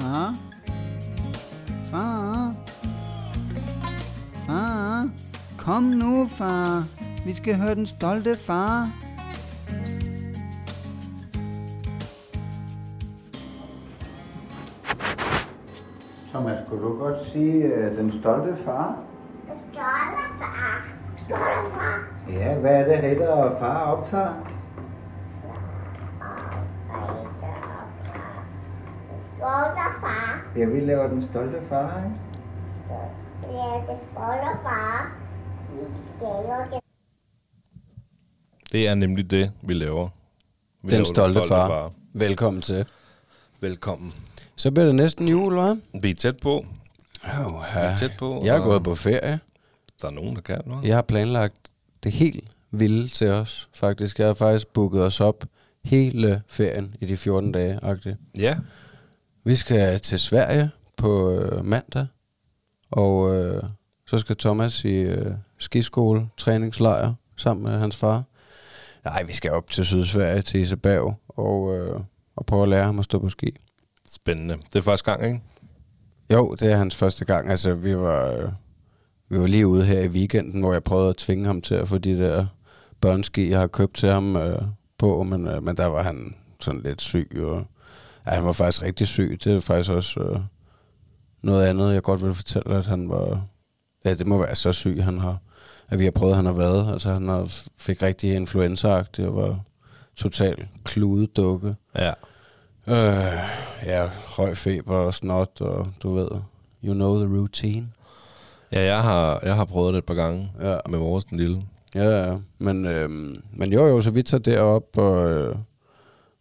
Far? Far? Far? Kom nu, far. Vi skal høre den stolte far. Thomas, kunne du godt sige uh, den stolte far? Stolte far. Stolte far. Ja, hvad er det, Ritter og far optager? Stolte far. Ja, vi laver den stolte far, ikke? Ja, det stolte far. Det. Det er nemlig det, vi laver. Vi Den laver stolte far. Velkommen til. Velkommen. Så bliver det næsten jul, hva'? Vi er tæt på. Oh, Vi er tæt på. Jeg er gået på ferie. Der er nogen, der kan noget. Jeg har planlagt det helt vilde til os, faktisk. Jeg har faktisk booket os op hele ferien i de 14 dage, agtigt. Ja. Vi skal til Sverige på øh, mandag, og øh, så skal Thomas i øh, skiskole, træningslejr, sammen med hans far. Nej, vi skal op til Sydsverige, til Isabjerg, og, øh, og prøve at lære ham at stå på ski. Spændende. Det er første gang, ikke? Jo, det er hans første gang. Altså, vi var, øh, vi var lige ude her i weekenden, hvor jeg prøvede at tvinge ham til at få de der børneski, jeg har købt til ham øh, på, men, øh, men der var han sådan lidt syg. Og, ja, han var faktisk rigtig syg. Det er faktisk også øh, noget andet, jeg godt vil fortælle, at han var... Ja, det må være så syg, han har, at vi har prøvet, at han har været. Altså, han har, fik rigtig influenza og var total kludedukke. Ja. Øh, ja, høj feber og snot, og du ved, you know the routine. Ja, jeg har, jeg har prøvet det et par gange Ja, med vores den lille. ja, ja. Men, øhm, men jo, jo, så vi tager derop og, øh,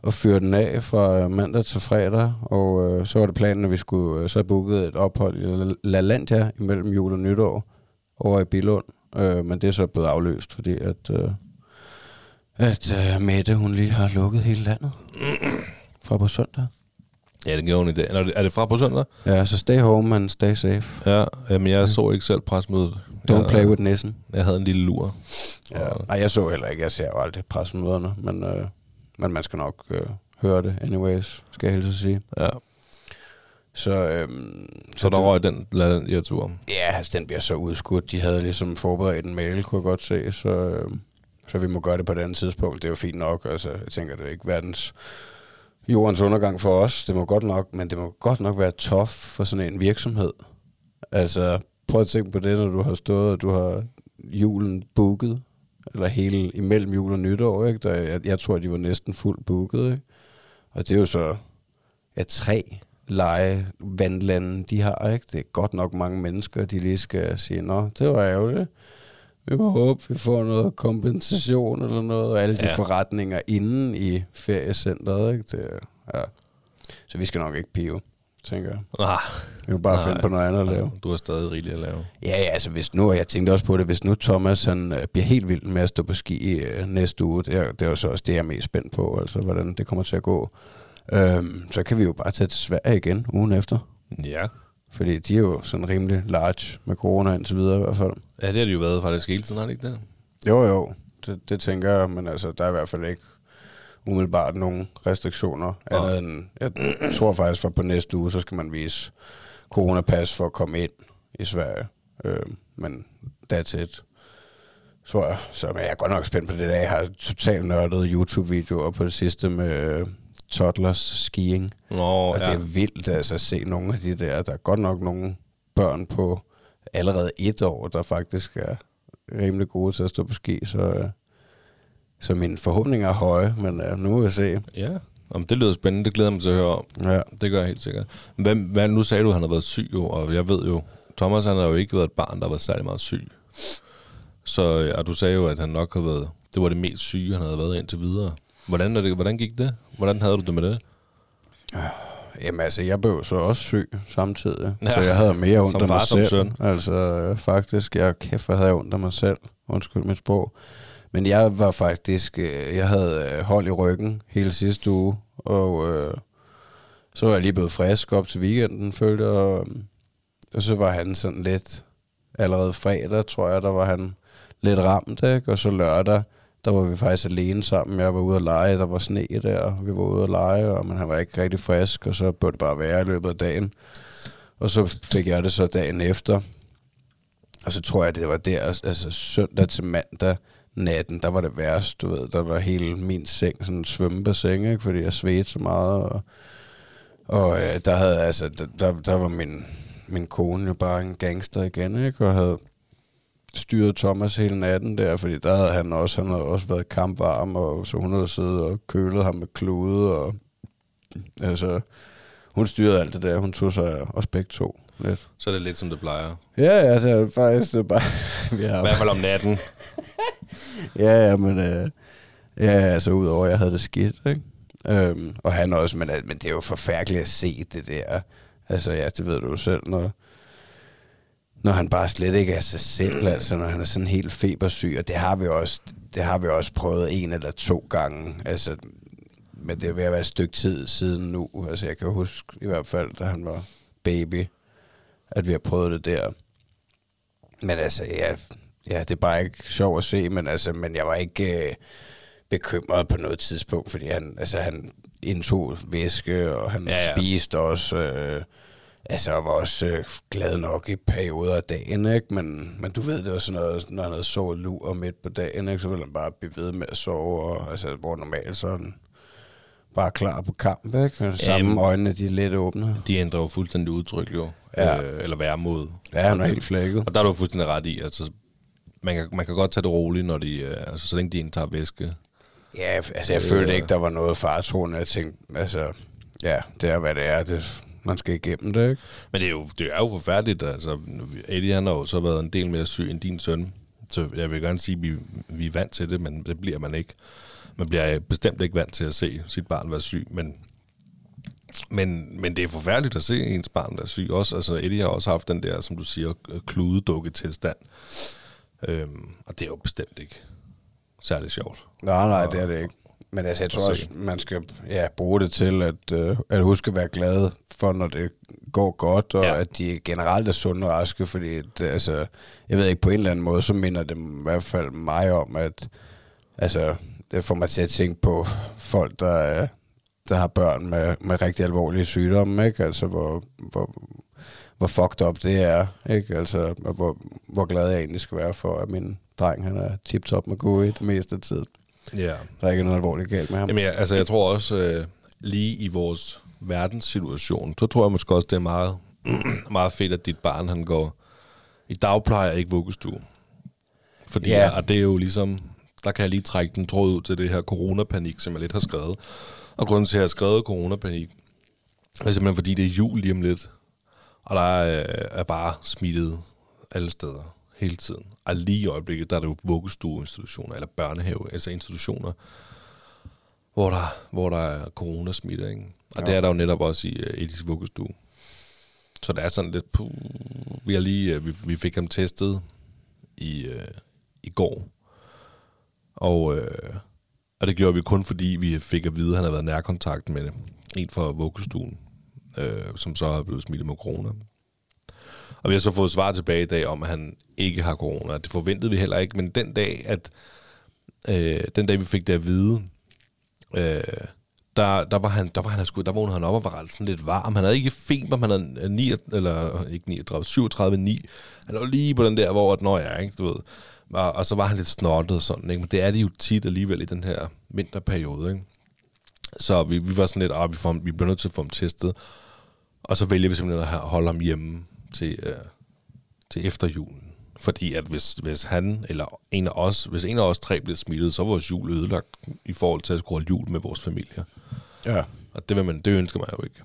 og fyrer den af fra mandag til fredag, og øh, så var det planen, at vi skulle øh, så booket et ophold i La Landia imellem jul og nytår over i Bilund. Øh, men det er så blevet afløst, fordi at, øh, at øh, Mette, hun lige har lukket hele landet fra på søndag. Ja, det gjorde hun i dag. Er det, er det fra på søndag? Ja, så stay home and stay safe. Ja, men jeg så ikke selv presmødet. Don't jeg, play with nissen. Jeg havde en lille lur. Ja. Og- Nej, jeg så heller ikke. Jeg ser jo aldrig pressemøderne, men, øh, men man skal nok øh, høre det anyways, skal jeg helst sige. Ja. Så, øhm, Så der det- røg den tur. Ja, altså, den bliver så udskudt. De havde ligesom forberedt en mail, kunne jeg godt se, så, øh, så vi må gøre det på et andet tidspunkt. Det er jo fint nok. Altså, jeg tænker, det er ikke verdens jordens undergang for os. Det må godt nok, men det må godt nok være tough for sådan en virksomhed. Altså, prøv at tænke på det, når du har stået, og du har julen booket, eller hele imellem jul og nytår, ikke? Der, jeg, jeg tror, de var næsten fuldt booket, ikke? Og det er jo så ja, tre lege vandlande, de har, ikke? Det er godt nok mange mennesker, de lige skal sige, nå, det var ærgerligt. Vi må håbe, vi får noget kompensation eller noget, og alle de Ja. forretninger inden i feriecenteret, ikke? Det, ja. Så vi skal nok ikke pive, tænker jeg. Ah, Vi må bare Nej. finde på noget andet at lave. du har stadig rigeligt at lave. Ja, ja, altså hvis nu, og jeg tænkte også på det, hvis nu Thomas han, øh, bliver helt vild med at stå på ski øh, næste uge, det er, det er jo så også det, jeg er mest spændt på, altså hvordan det kommer til at gå. Øhm, så kan vi jo bare tage til Sverige igen ugen efter. Ja. Fordi de er jo sådan rimelig large med corona indtil videre i hvert fald. Ja, det har de jo været faktisk hele tiden, har det ikke det? Jo, jo, det, det tænker jeg, men altså, der er i hvert fald ikke umiddelbart nogen restriktioner. Nå. Andet end, jeg tror faktisk, for på næste uge, så skal man vise coronapas for at komme ind i Sverige. Øh, men that's it. Tror jeg. Så men jeg er godt nok spændt på det der. Jeg har totalt nørdet YouTube-videoer på det sidste med øh, toddlers skiing. Nå, Og ja. det er vildt altså, at se nogle af de der. Der er godt nok nogle børn på allerede et år, der faktisk er rimelig gode til at stå på ski. Så, øh, så mine forhåbninger er høje, men uh, nu må vi se. Ja. Jamen, det lyder spændende. Det glæder jeg mig til at høre om. Ja. Det gør jeg helt sikkert. Hvad, hvad, nu sagde du, at han har været syg, jo, og jeg ved jo, Thomas han har jo ikke været et barn, der har været særlig meget syg. Så og du sagde jo, at han nok har været, det var det mest syge, han havde været indtil videre. Hvordan, er det, hvordan gik det? Hvordan havde du det med det? Jamen altså, jeg blev så også syg samtidig, ja. Så jeg havde mere ondt af mig som selv. søn. Altså øh, faktisk, jeg kæft, hvor havde jeg ondt af mig selv. Undskyld mit sprog. Men jeg var faktisk, øh, jeg havde øh, hold i ryggen hele sidste uge, og øh, så var jeg lige blevet frisk op til weekenden, følte og, øh, og så var han sådan lidt, allerede fredag, tror jeg, der var han lidt ramt, ikke? og så lørdag, der var vi faktisk alene sammen. Jeg var ude at lege, der var sne der, og vi var ude at lege, og, men han var ikke rigtig frisk, og så burde det bare være i løbet af dagen. Og så fik jeg det så dagen efter. Og så tror jeg, det var der, altså søndag til mandag natten, der var det værst, du ved. Der var hele min seng sådan en svømmebassin, ikke? fordi jeg svedte så meget. Og, og øh, der havde altså, der, der, var min, min kone jo bare en gangster igen, ikke? Og havde styret Thomas hele natten der, fordi der havde han også, han havde også været kampvarm, og så hun havde siddet og kølet ham med klude, og altså, hun styrede alt det der, hun tog sig også begge to lidt. Så er det lidt, som det plejer. Ja, ja, det er faktisk det er bare... vi I har, hvert fald om natten. ja, ja, men... Øh, ja, altså udover, at jeg havde det skidt, ikke? Øhm, og han også, men, øh, men det er jo forfærdeligt at se det der. Altså, ja, det ved du selv, når, når han bare slet ikke er sig selv, altså når han er sådan helt febersyg, og det har vi også, det har vi også prøvet en eller to gange, altså, men det er ved at være et stykke tid siden nu, altså jeg kan huske i hvert fald, da han var baby, at vi har prøvet det der. Men altså, ja, ja det er bare ikke sjovt at se, men altså, men jeg var ikke øh, bekymret på noget tidspunkt, fordi han, altså, han indtog væske, og han Ja, ja, spiste også, øh, altså, var også øh, glad nok i perioder af dagen, ikke? Men, men du ved, det var sådan noget, når han havde sovet lur midt på dagen, ikke? så ville han bare blive ved med at sove, og, altså, hvor normalt så han bare klar på kamp, ikke? Og Samme Jamen. øjnene, de er lidt åbne. De ændrer jo fuldstændig udtryk, jo. Ja. Øh, eller værmod. Ja, han er helt flækket. Og der er du fuldstændig ret i. Altså, man, kan, man kan godt tage det roligt, når de, øh, altså, så længe de indtager væske. Ja, altså jeg Øh, følte ikke, der var noget faretroende. Jeg tænkte, altså, ja, det er, hvad det er. Det, man skal igennem det, ikke? Men det er jo, det er jo forfærdeligt. Altså, Eddie han har jo så været en del mere syg end din søn. Så jeg vil gerne sige, at vi, vi er vant til det, men det bliver man ikke. Man bliver bestemt ikke vant til at se sit barn være syg, men, men, men det er forfærdeligt at se ens barn være syg også. Altså Eddie har også haft den der, som du siger, kludedukke tilstand. Øhm, og det er jo bestemt ikke særlig sjovt. Nej, nej, det er det ikke. Men altså, jeg tror Og også, man skal ja, bruge det til at, øh, at huske at være glad for, når det går godt, og Ja. at de generelt er sunde og raske, fordi det, altså, jeg ved ikke, på en eller anden måde, så minder det i hvert fald mig om, at altså, det får mig til at tænke på folk, der, er- der har børn med, med rigtig alvorlige sygdomme, ikke? Altså, hvor, hvor, hvor fucked up det er, ikke? Altså, og hvor, hvor glad jeg egentlig skal være for, at min dreng, han er tip-top med gode det meste af tiden. Ja. Der er ikke noget alvorligt galt med ham. Jamen, jeg, altså, jeg tror også, øh, lige i vores verdenssituation, så tror jeg måske også, det er meget, meget fedt, at dit barn, han går i dagpleje ikke vuggestue. Fordi, ja. og det er jo ligesom, der kan jeg lige trække den tråd ud til det her coronapanik, som jeg lidt har skrevet. Og grunden til, at jeg har skrevet coronapanik, er simpelthen, fordi det er jul lige om lidt. Og der er, øh, er bare smittet alle steder hele tiden. Og lige i øjeblikket, der er det jo vuggestueinstitutioner, eller børnehave, altså institutioner, hvor der, hvor der er coronasmitte, ikke? Og ja. det er der jo netop også i uh, Edis vuggestue. Så det er sådan lidt... Puh, vi, har lige, uh, vi, vi fik ham testet i, uh, i går. Og, uh, og det gjorde vi kun fordi, vi fik at vide, at han havde været nærkontakt med en fra vuggestuen, øh, som så er blevet smittet med corona. Og vi har så fået svar tilbage i dag om, at han ikke har corona. Det forventede vi heller ikke, men den dag, at øh, den dag vi fik det at vide, øh, der, der, var han, der, var han, sgu, der vågnede han op og var sådan lidt varm. Han havde ikke feber, han havde 9, eller ikke 39, 37, 9. Han lå lige på den der, hvor, at, når jeg, ikke, du ved. Og, og, så var han lidt snottet og sådan, ikke? Men det er det jo tit alligevel i den her vinterperiode, ikke? Så vi, vi var sådan lidt, ah, vi, får, vi bliver nødt til at få ham testet. Og så vælger vi simpelthen at holde ham hjemme til, øh, til efter julen. Fordi at hvis, hvis han eller en af os, hvis en af os tre bliver smittet, så er vores jul ødelagt i forhold til at skulle holde jul med vores familie. Ja. Og det, vil man, det ønsker man jo ikke.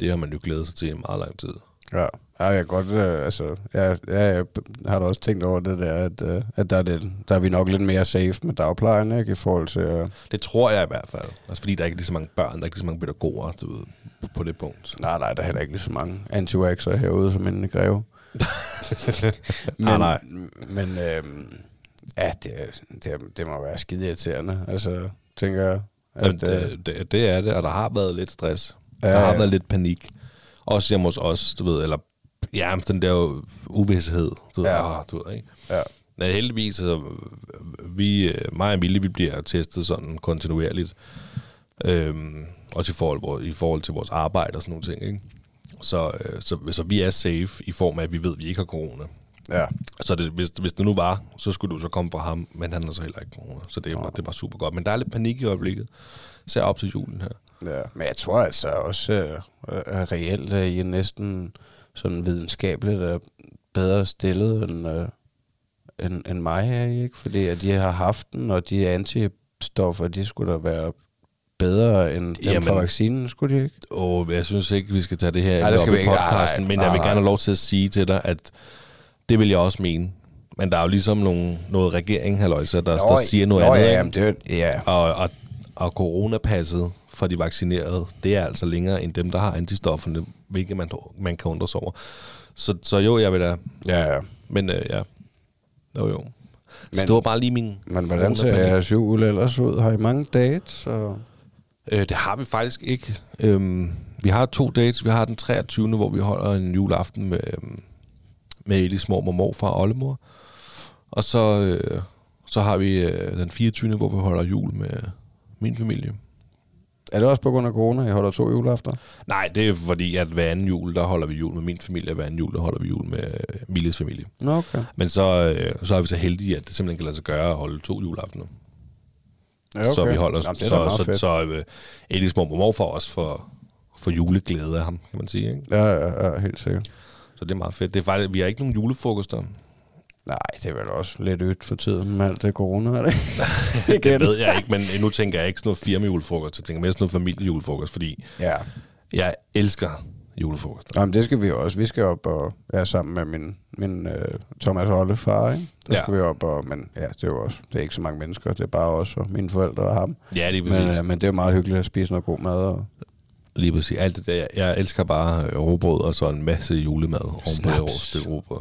Det har man jo glædet sig til i meget lang tid. Ja, ja jeg godt, øh, altså, ja, ja, jeg har da også tænkt over det der, at, øh, at der, er det, der er vi nok lidt mere safe med dagplejen, ikke, i forhold til, øh, Det tror jeg i hvert fald. Altså fordi der er ikke lige så mange børn, der er ikke lige så mange pædagoger du ved, på- det punkt. nej, nej, der er heller ikke lige så mange anti herude som inde i Greve. men, Nej, nej. Men, øh, ja, det, det, det må være skide irriterende, altså, tænker jeg. At, At, øh, det, det, det er det, og der har været lidt stress. Ja, der har været lidt panik. Også hjemme hos os, du ved, eller ja, den der uvidshed, du ved, Ja. ja. du ved ikke? ja. Nej, heldigvis, altså, vi, øh, mig og Emilie, vi bliver testet sådan kontinuerligt. Øhm, også i forhold, hvor- i forhold til vores arbejde og sådan nogle ting, ikke? Så, øh, så, så vi er safe i form af, at vi ved, at vi ikke har corona. Ja. Så det, hvis, hvis det nu var, så skulle du så komme fra ham, men han har så heller ikke corona. Så det er, bare, det er bare super godt. Men der er lidt panik i øjeblikket. Så op til julen her. Ja, men jeg tror altså også øh, reelt, at I er næsten sådan videnskabeligt er bedre stillet end, øh, end, end mig er I, ikke? Fordi at de har haft den, og de antistoffer, de skulle da være bedre end dem Jamen. fra vaccinen, skulle de ikke? Og jeg synes ikke, vi skal tage det her Nej, det skal vi i ikke. Podcasten, nej, men nej, jeg vil gerne have lov til at sige til dig, at det vil jeg også mene. Men der er jo ligesom nogle, noget regering, halløjsa, der, der siger noget Nå, andet. Ja, jamen, det er, ja. Og, og, og coronapasset for de vaccinerede, det er altså længere end dem, der har antistofferne, hvilket man, man kan undre sig over. Så, så jo, jeg vil da... ja, ja. Men øh, ja, jo jo. Så Men- det var bare lige min... Men hvordan ser jeres jul ellers ud? Har I mange dates? Og... Øh, det har vi faktisk ikke. Øhm, vi har to dates. Vi har den 23. hvor vi holder en juleaften med, øhm, med Elis mormor, morfar og oldemor. Og så, øh, så har vi øh, den 24. hvor vi holder jul med min familie. Er det også på grund af corona, I holder to juleaftener? Nej, det er fordi, at hver anden jul, der holder vi jul med min familie, og hver anden jul, der holder vi jul med Miles familie. Okay. Men så, øh, så er vi så heldige, at det simpelthen kan lade sig gøre at holde to juleaftener. Ja, okay. Så vi holder, Jamen, så, så, fedt. så øh, Elis mormor, morfar også for, for juleglæde af ham, kan man sige. Ikke? Ja, ja, ja, helt sikkert. Så det er meget fedt. Det er faktisk, vi har ikke nogen julefrokoster. Nej, det er vel også lidt ødt for tiden med alt det corona, er det? det ved jeg ikke, men nu tænker jeg ikke sådan noget firmajulefrokost. Jeg tænker mere sådan noget familiejulefrokost, fordi Ja. jeg elsker julefrokoster. Jamen, det skal vi jo også. Vi skal op og være sammen med min, min uh, Thomas Olle far, ikke? Der Ja. skal vi op og... Men ja, det er jo også... Det er ikke så mange mennesker. Det er bare os og mine forældre og ham. Ja, lige præcis. Men, uh, men det er jo meget hyggeligt at spise noget god mad. Og... Lige præcis. Alt det der. Jeg- elsker bare øh, råbrød og så en masse julemad oven på det råbrød.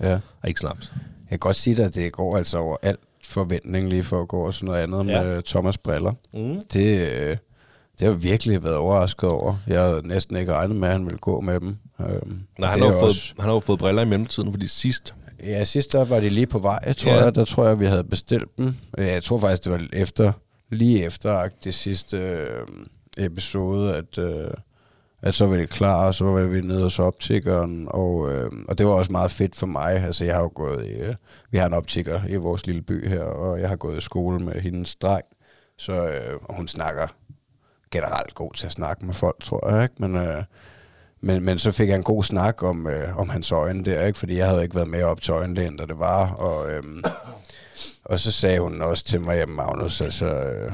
Ja. Og ikke snaps. Jeg kan godt sige dig, at det går altså over alt forventning lige for at gå og sådan noget andet Ja. med Thomas Briller. Mm. Det, øh, det har jeg virkelig været overrasket over. Jeg havde næsten ikke regnet med, at han ville gå med dem. Øhm, Nej, han har, jo fået, også- han har jo fået briller i mellemtiden, fordi sidst... Ja, sidst der var de lige på vej, tror Ja. jeg. Der tror jeg, vi havde bestilt dem. Jeg tror faktisk, det var efter, lige efter det sidste øh, episode, at, øh, at så var det klar, og så var vi nede hos optikeren, og, øh, og det var også meget fedt for mig. Altså, jeg har jo gået i, øh, vi har en optiker i vores lille by her, og jeg har gået i skole med hendes dreng, så øh, og hun snakker generelt god til at snakke med folk, tror jeg, ikke? Men, øh, men, men så fik jeg en god snak om, øh, om hans øjne der, ikke? fordi jeg havde ikke været med op til øjenlægen, da det var. Og, øh, og så sagde hun også til mig, at Magnus, altså, øh,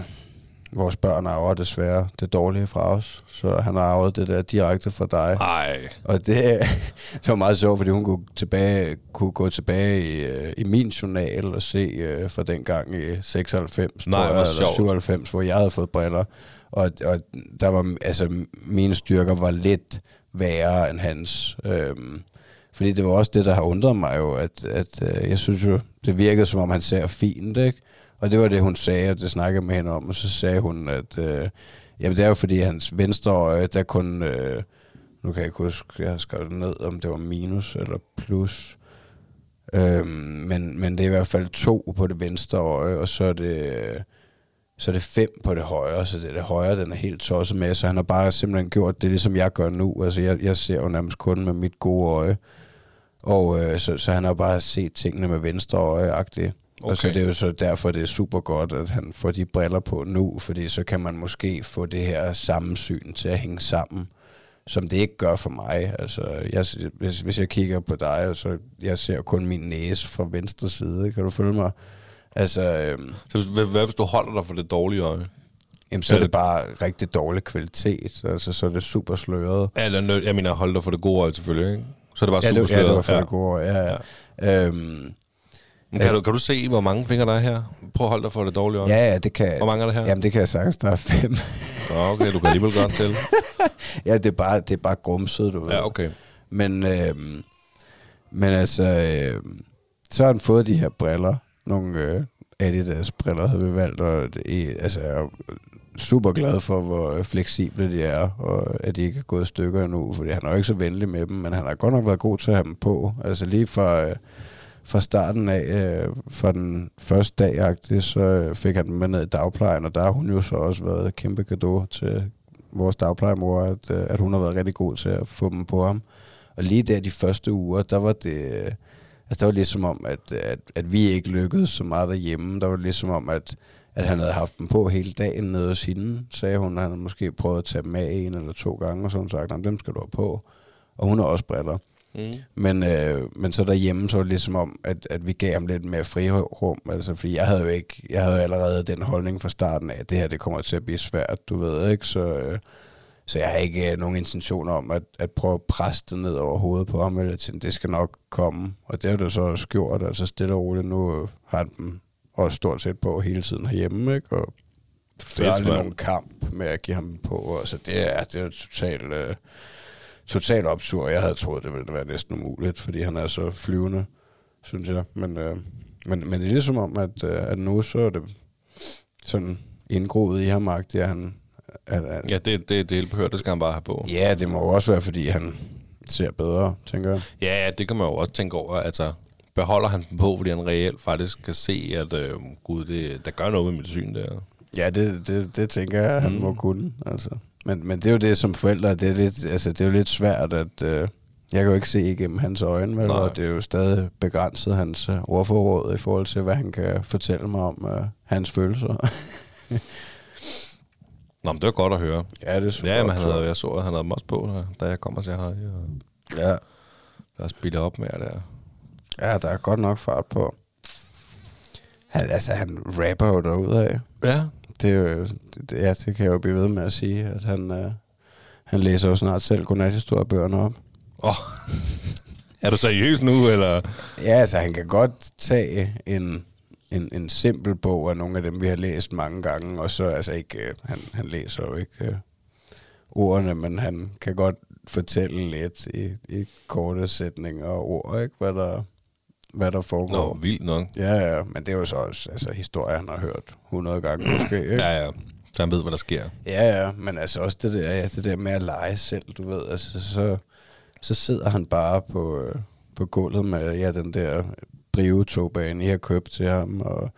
vores børn arver desværre det dårlige fra os, så han har arvet det der direkte fra dig. Ej, Og det, det var meget sjovt, fordi hun kunne, tilbage, kunne gå tilbage i, øh, i min journal og se øh, fra den gang i 96, Nej, tror jeg, eller sjovt. 97, hvor jeg havde fået briller. Og, og der var, altså, mine styrker var lidt værre end hans. Øhm, fordi det var også det, der har undret mig jo, at, at øh, jeg synes jo, det virkede som om han ser fint, ikke? Og det var det, hun sagde, og det snakkede jeg med hende om, og så sagde hun, at øh, jamen, det er jo fordi hans venstre øje, der kun, øh, nu kan jeg ikke huske, jeg har skrevet det ned, om det var minus eller plus. Øhm, men, men det er i hvert fald to på det venstre øje, og så er det, øh, så er det fem på det højre, så det, det højre, den er helt tosset med, så han har bare simpelthen gjort det, ligesom jeg gør nu. Altså, jeg, jeg ser jo nærmest kun med mit gode øje. Og øh, så, så han har bare set tingene med venstre øje-agtigt. Okay. Og så det er jo så derfor, det er super godt, at han får de briller på nu, fordi så kan man måske få det her sammensyn til at hænge sammen, som det ikke gør for mig. Altså, jeg, hvis, hvis jeg kigger på dig, så jeg ser kun min næse fra venstre side, kan du følge mig? Altså, øhm, så hvad, hvad hvis du holder dig for det dårlige øje? jamen, så er Er det det- bare rigtig dårlig kvalitet. Altså, så er det super sløret. Ja, eller, jeg mener, holde dig for det gode øje selvfølgelig, ikke? Så er det bare Ja, super det, ja, det var sløret. for ja. det gode. Ja, ja. ja. Øhm, Kan, du, kan du se, hvor mange fingre der er her? Prøv at holde dig for det dårlige øje. ja, ja, det kan Hvor mange er der her? Jamen, det kan jeg sagtens. Der er fem. Okay, du kan alligevel godt til. ja, det er bare, det er bare grumset, du ved. Ja, okay. Men, øhm, men altså, øhm, så har han fået de her briller. Nogle øh, Adidas briller havde vi valgt, og det, altså, jeg er super glad for, hvor fleksible de er, og at de ikke er gået i stykker endnu, fordi han er jo ikke så venlig med dem, men han har godt nok været god til at have dem på. Altså lige fra, øh, fra starten af, øh, fra den første dag, så fik han dem med ned i dagplejen, og der har hun jo så også været et kæmpe gave til vores dagplejemor, at, øh, at hun har været rigtig god til at få dem på ham. Og lige der de første uger, der var det... Altså, der var ligesom om, at, at, at vi ikke lykkedes så meget derhjemme. Der var ligesom om, at, at han havde haft dem på hele dagen nede hos hende, sagde hun. Han havde måske prøvet at tage dem af en eller to gange, og så hun sagt, dem skal du have på. Og hun har også briller. Mm. Men, øh, men så derhjemme, så var det ligesom om, at, at vi gav ham lidt mere frirum. Altså, fordi jeg havde jo ikke, jeg havde jo allerede den holdning fra starten af, at det her, det kommer til at blive svært, du ved, ikke? Så, øh, så jeg har ikke øh, nogen intention om at, at prøve at presse det ned over hovedet på ham, eller til, det skal nok komme. Og det har det så også gjort, altså stille og roligt. Nu øh, har han dem også stort set på hele tiden herhjemme, ikke? Og der er aldrig nogen kamp med at give ham på. Og så det er, det er totalt... Øh, total optur. Jeg havde troet, det ville være næsten umuligt, fordi han er så flyvende, synes jeg. Men, øh, men, men det er ligesom om, at, øh, at nu så er det sådan indgroet i ham, at han... At, at, Ja, det, det, det behøver, det skal han bare have på. ja, det må jo også være, fordi han ser bedre, tænker jeg. Ja, ja, det kan man jo også tænke over. Altså, beholder han den på, fordi han reelt faktisk kan se, at øh, gud, det, der gør noget med mit syn der. Ja, det, det, det tænker jeg, han Mm. må kunne. Altså. Men, men det er jo det som forældre, det er, lidt, altså, det er jo lidt svært, at øh, jeg kan jo ikke se igennem hans øjne, vel? Og det er jo stadig begrænset hans øh, ordforråd i forhold til, hvad han kan fortælle mig om øh, hans følelser. Nå, men det var godt at høre. ja, det er super Ja, men han havde, jeg så, at han havde også på, da jeg kom og sagde hej. Og ja. der er spillet op med der. ja, der er godt nok fart på. Han, altså, han rapper jo derudad. Ja. Det, er det, ja, det kan jeg jo blive ved med at sige, at han, øh, han læser jo snart selv godnathistoriebøgerne op. Oh. er du seriøs nu, eller? Ja, altså han kan godt tage en, en, en simpel bog af nogle af dem, vi har læst mange gange, og så altså ikke, øh, han, han læser jo ikke øh, ordene, men han kan godt fortælle lidt i, i korte sætninger og ord, ikke? Hvad der, hvad der foregår. Nå, vildt nok. Ja, ja, men det er jo så også altså, historier, han har hørt 100 gange måske, ikke? Ja, ja. Så han ved, hvad der sker. Ja, ja, men altså også det der, ja, det der med at lege selv, du ved, altså så, så sidder han bare på, øh, på gulvet med ja, den der brivetogbane, I har købt til ham, og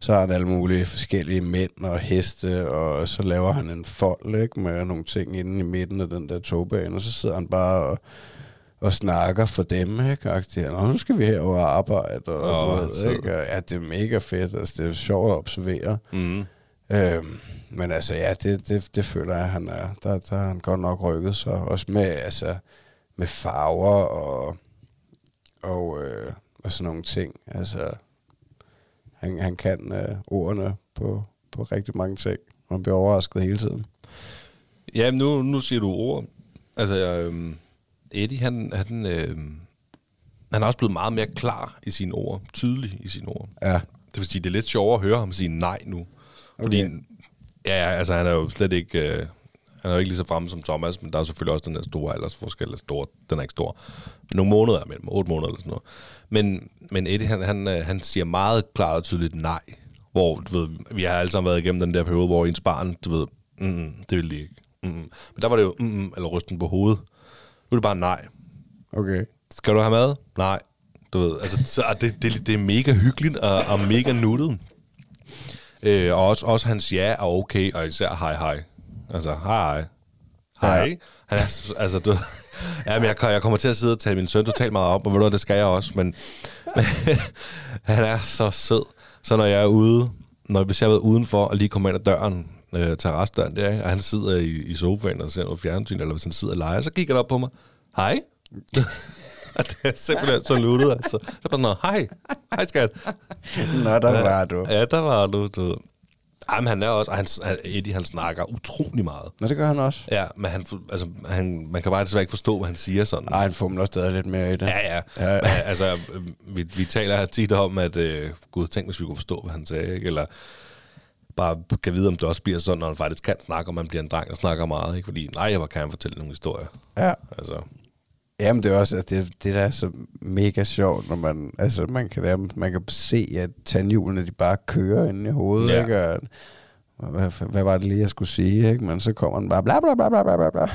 så har han alle mulige forskellige mænd og heste, og så laver han en fold ikke, med nogle ting inde i midten af den der togbane, og så sidder han bare og, og snakker for dem, ikke? Nå, nu skal vi herover og arbejde, og, du ved, ikke? Og, ja, det er mega fedt, altså det er sjovt at observere. Mm. Øhm, men altså, ja, det, det, det føler jeg, han er. Der, der har han godt nok rykket sig. Også med, altså, med farver og, og, øh, og sådan nogle ting. Altså, han, han kan øh, ordene på, på rigtig mange ting. Man bliver overrasket hele tiden. Ja, nu, nu siger du ord. Altså, øhm, Eddie, han, han, øhm, han er også blevet meget mere klar i sine ord. Tydelig i sine ord. Ja. Det vil sige, det er lidt sjovere at høre ham sige nej nu. Fordi, Okay. ja, ja, altså han er jo slet ikke, øh, han er jo ikke lige så fremme som Thomas, men der er selvfølgelig også den der store aldersforskel, eller store, den er ikke stor. Nogle måneder mellem, otte måneder eller sådan noget. Men, men Eddie, han, han, øh, han siger meget klart og tydeligt nej. Hvor, du ved, vi har alle sammen været igennem den der periode, hvor ens barn, du ved, mm, det vil de ikke. Mm. Men der var det jo, mm, eller rysten på hovedet. Nu er det bare nej. Okay. Skal du have mad? Nej. Du ved, altså, så er det, det, det er mega hyggeligt og, og mega nuttet. Øh, og også, også hans ja er okay, og især hej hej. Altså, hej hej. Hej. Ja. Han er, så- altså, du, ja, men jeg, jeg kommer til at sidde og tale min søn totalt meget op, og ved du det skal jeg også, men, men han er så sød. Så når jeg er ude, når, hvis jeg har været udenfor og lige kommer ind ad døren, øh, terrasdøren der, ikke, og han sidder i, i sofaen og ser noget fjernsyn, eller hvis han sidder og leger, så kigger han op på mig. Hej. Og det er simpelthen så luttet, altså. Så er bare sådan noget, hej, hej skat. Nå, der var du. Ja, der var du. du. Ej, men han er også, og han, Eddie, han snakker utrolig meget. Nå, det gør han også. Ja, men han, altså, han, man kan bare desværre ikke forstå, hvad han siger sådan. Ej, han fumler stadig lidt mere i det. Ja, ja. Ja. altså, vi, vi taler tit om, at øh, gud, tænk, hvis vi kunne forstå, hvad han sagde, ikke? Eller bare kan vide, om det også bliver sådan, når han faktisk kan snakke, og man bliver en dreng, der snakker meget, ikke? Fordi, nej, hvor kan han fortælle nogle historier. ja. Altså, Jamen, det er også, altså, det, det der er så mega sjovt, når man, altså, man kan, nærmest- man kan se, at tandhjulene, de bare kører inde i hovedet, Ja. ikke? Og, hvad, hvad var det lige, jeg skulle sige, ikke? Men så kommer den bare bla bla bla bla bla bla, bla.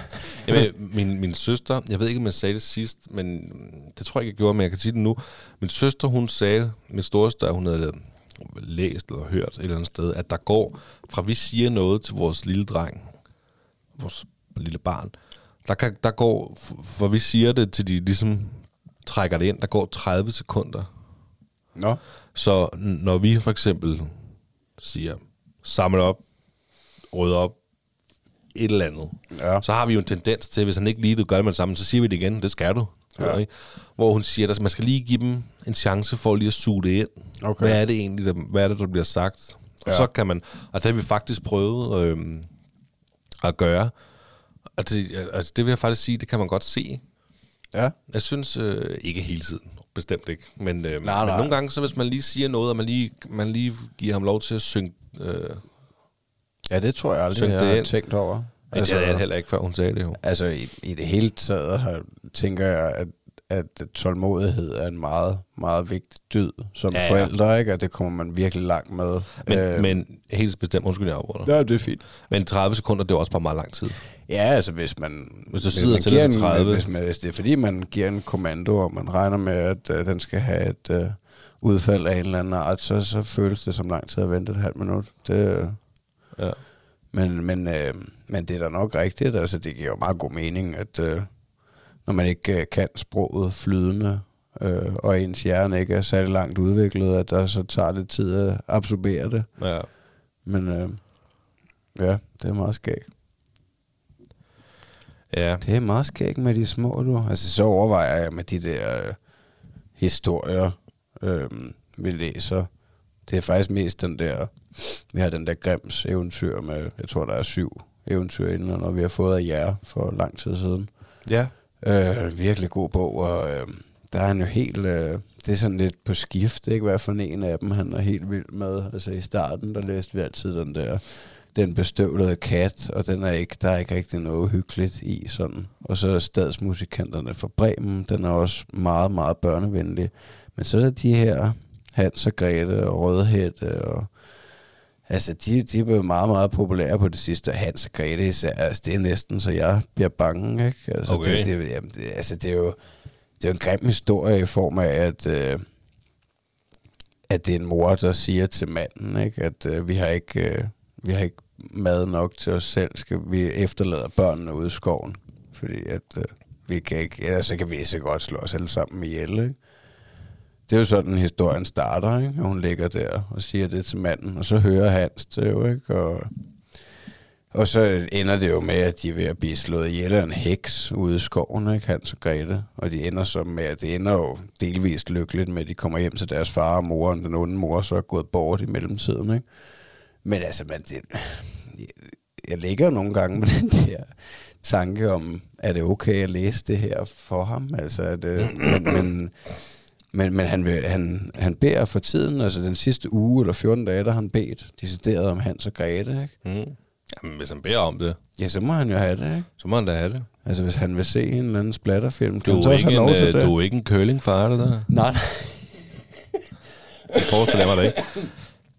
Jamen, min, min søster, jeg ved ikke, om jeg sagde det sidst, men det tror jeg ikke, jeg gjorde, men jeg kan sige det nu. Min søster, hun sagde, min storesøster, hun havde læst eller hørt et eller andet sted, at der går, fra vi siger noget til vores lille dreng, vores lille barn, der, kan, der går, for vi siger det, til de ligesom trækker det ind, der går 30 sekunder. Nå. Så når vi for eksempel siger, samle op, rydde op, et eller andet, Ja. så har vi jo en tendens til, hvis han ikke lige gør det med det samme, så siger vi det igen, det skal du. Ja. Ja. Ikke? Hvor hun siger, at man skal lige give dem en chance for lige at suge det ind. Okay. Hvad er det egentlig, der, hvad er det, der bliver sagt? Og Ja. så kan man, og det har vi faktisk prøvet øh, at gøre. Og det, altså, det vil jeg faktisk sige, det kan man godt se. Ja. Jeg synes øh, ikke hele tiden, bestemt ikke. Men, øh, Nej, men nej. nogle gange, så hvis man lige siger noget, og man lige, man lige giver ham lov til at synge, øh, Ja, det tror jeg aldrig, jeg det har ind. tænkt over. altså, det havde jeg heller ikke, før hun sagde det jo. Altså, i, i det hele taget har, tænker jeg, at, at tålmodighed er en meget, meget vigtig dyd som Ja, ja, forældre, ikke? Og det kommer man virkelig langt med. Men, Øh, øh, men helt bestemt, undskyld, jeg afbryder. Ja, det er fint. Men 30 sekunder, det er også bare meget lang tid. Ja, altså hvis man... Hvis du sidder man til giver det til 30. En, hvis, man, hvis det er fordi, man giver en kommando, og man regner med, at uh, den skal have et uh, udfald af en eller anden art, så, så føles det som lang tid at vente et halvt minut. Det, øh, Ja. Men, men, øh, men det er da nok rigtigt. Altså, det giver jo meget god mening, at øh, når man ikke øh, kan sproget flydende, øh, og ens hjerne ikke er særlig langt udviklet, at der så tager det tid at absorbere det. ja. Men øh, ja, det er meget skægt. Ja. Det er meget skægt med de små, du. Altså, så overvejer jeg med de der øh, historier, øh, vi læser. Det er faktisk mest den der, vi har den der Grims eventyr med, jeg tror, der er syv eventyr inden, og vi har fået af jer for lang tid siden. Ja. Øh, virkelig god bog, og øh, der er han jo helt, øh, det er sådan lidt på skift, ikke? Hvad for en af dem, han er helt vild med. Altså i starten, der læste vi altid den der, den bestøvlede kat, og den er ikke, der er ikke rigtig noget hyggeligt i sådan. Og så er stadsmusikanterne fra Bremen, den er også meget, meget børnevenlig. Men så er der de her, Hans og Grete og Rødhætte og Altså, de, de er blevet meget, meget populære på det sidste. Hans og Grete især, altså, det er næsten, så jeg bliver bange, ikke? Altså, Okay. det, det, jamen, det, altså, det er jo det er jo en grim historie i form af, at, øh, at det er en mor, der siger til manden, ikke? at øh, vi, har ikke, øh, vi har ikke mad nok til os selv, skal vi efterlader børnene ude i skoven, fordi at øh, vi kan ikke, ellers så kan vi så godt slå os alle sammen ihjel, ikke? Det er jo sådan, historien starter, ikke? Og hun ligger der og siger det til manden, og så hører Hans det jo, ikke? Og, og så ender det jo med, at de er ved at blive slået ihjel af en heks ude i skoven, ikke? Hans og Grete. Og de ender så med, at det ender jo delvist lykkeligt med, at de kommer hjem til deres far og mor, og den onde mor så er gået bort i mellemtiden, ikke? Men altså, man, det, jeg, ligger jo nogle gange med den der tanke om, er det okay at læse det her for ham? Altså, at, det, men, men, men, men han, vil, han, han beder for tiden, altså den sidste uge eller 14 dage, der har han bedt decideret om Hans og Grete, ikke? Mm. Jamen, hvis han beder om det, Ja, så må han jo have det, ikke? så må han da have det. Altså, hvis han vil se en eller anden splatterfilm, Du er, ikke en, til øh, det? du er ikke en curlingfar, det der. Nej, nej. Det forestiller jeg mig da ikke.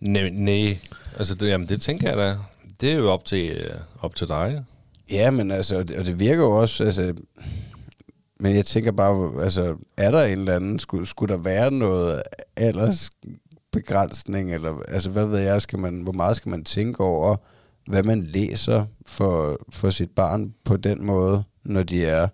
Nej, nej. Altså, det, jamen, det tænker jeg da. Det er jo op til, øh, op til dig. Ja, men altså, og det, og det virker jo også, altså, men jeg tænker bare, altså, er der en eller anden, skulle, skulle der være noget aldersbegrænsning, eller, altså, hvad ved jeg, skal man, hvor meget skal man tænke over, hvad man læser for, for sit barn på den måde, når de er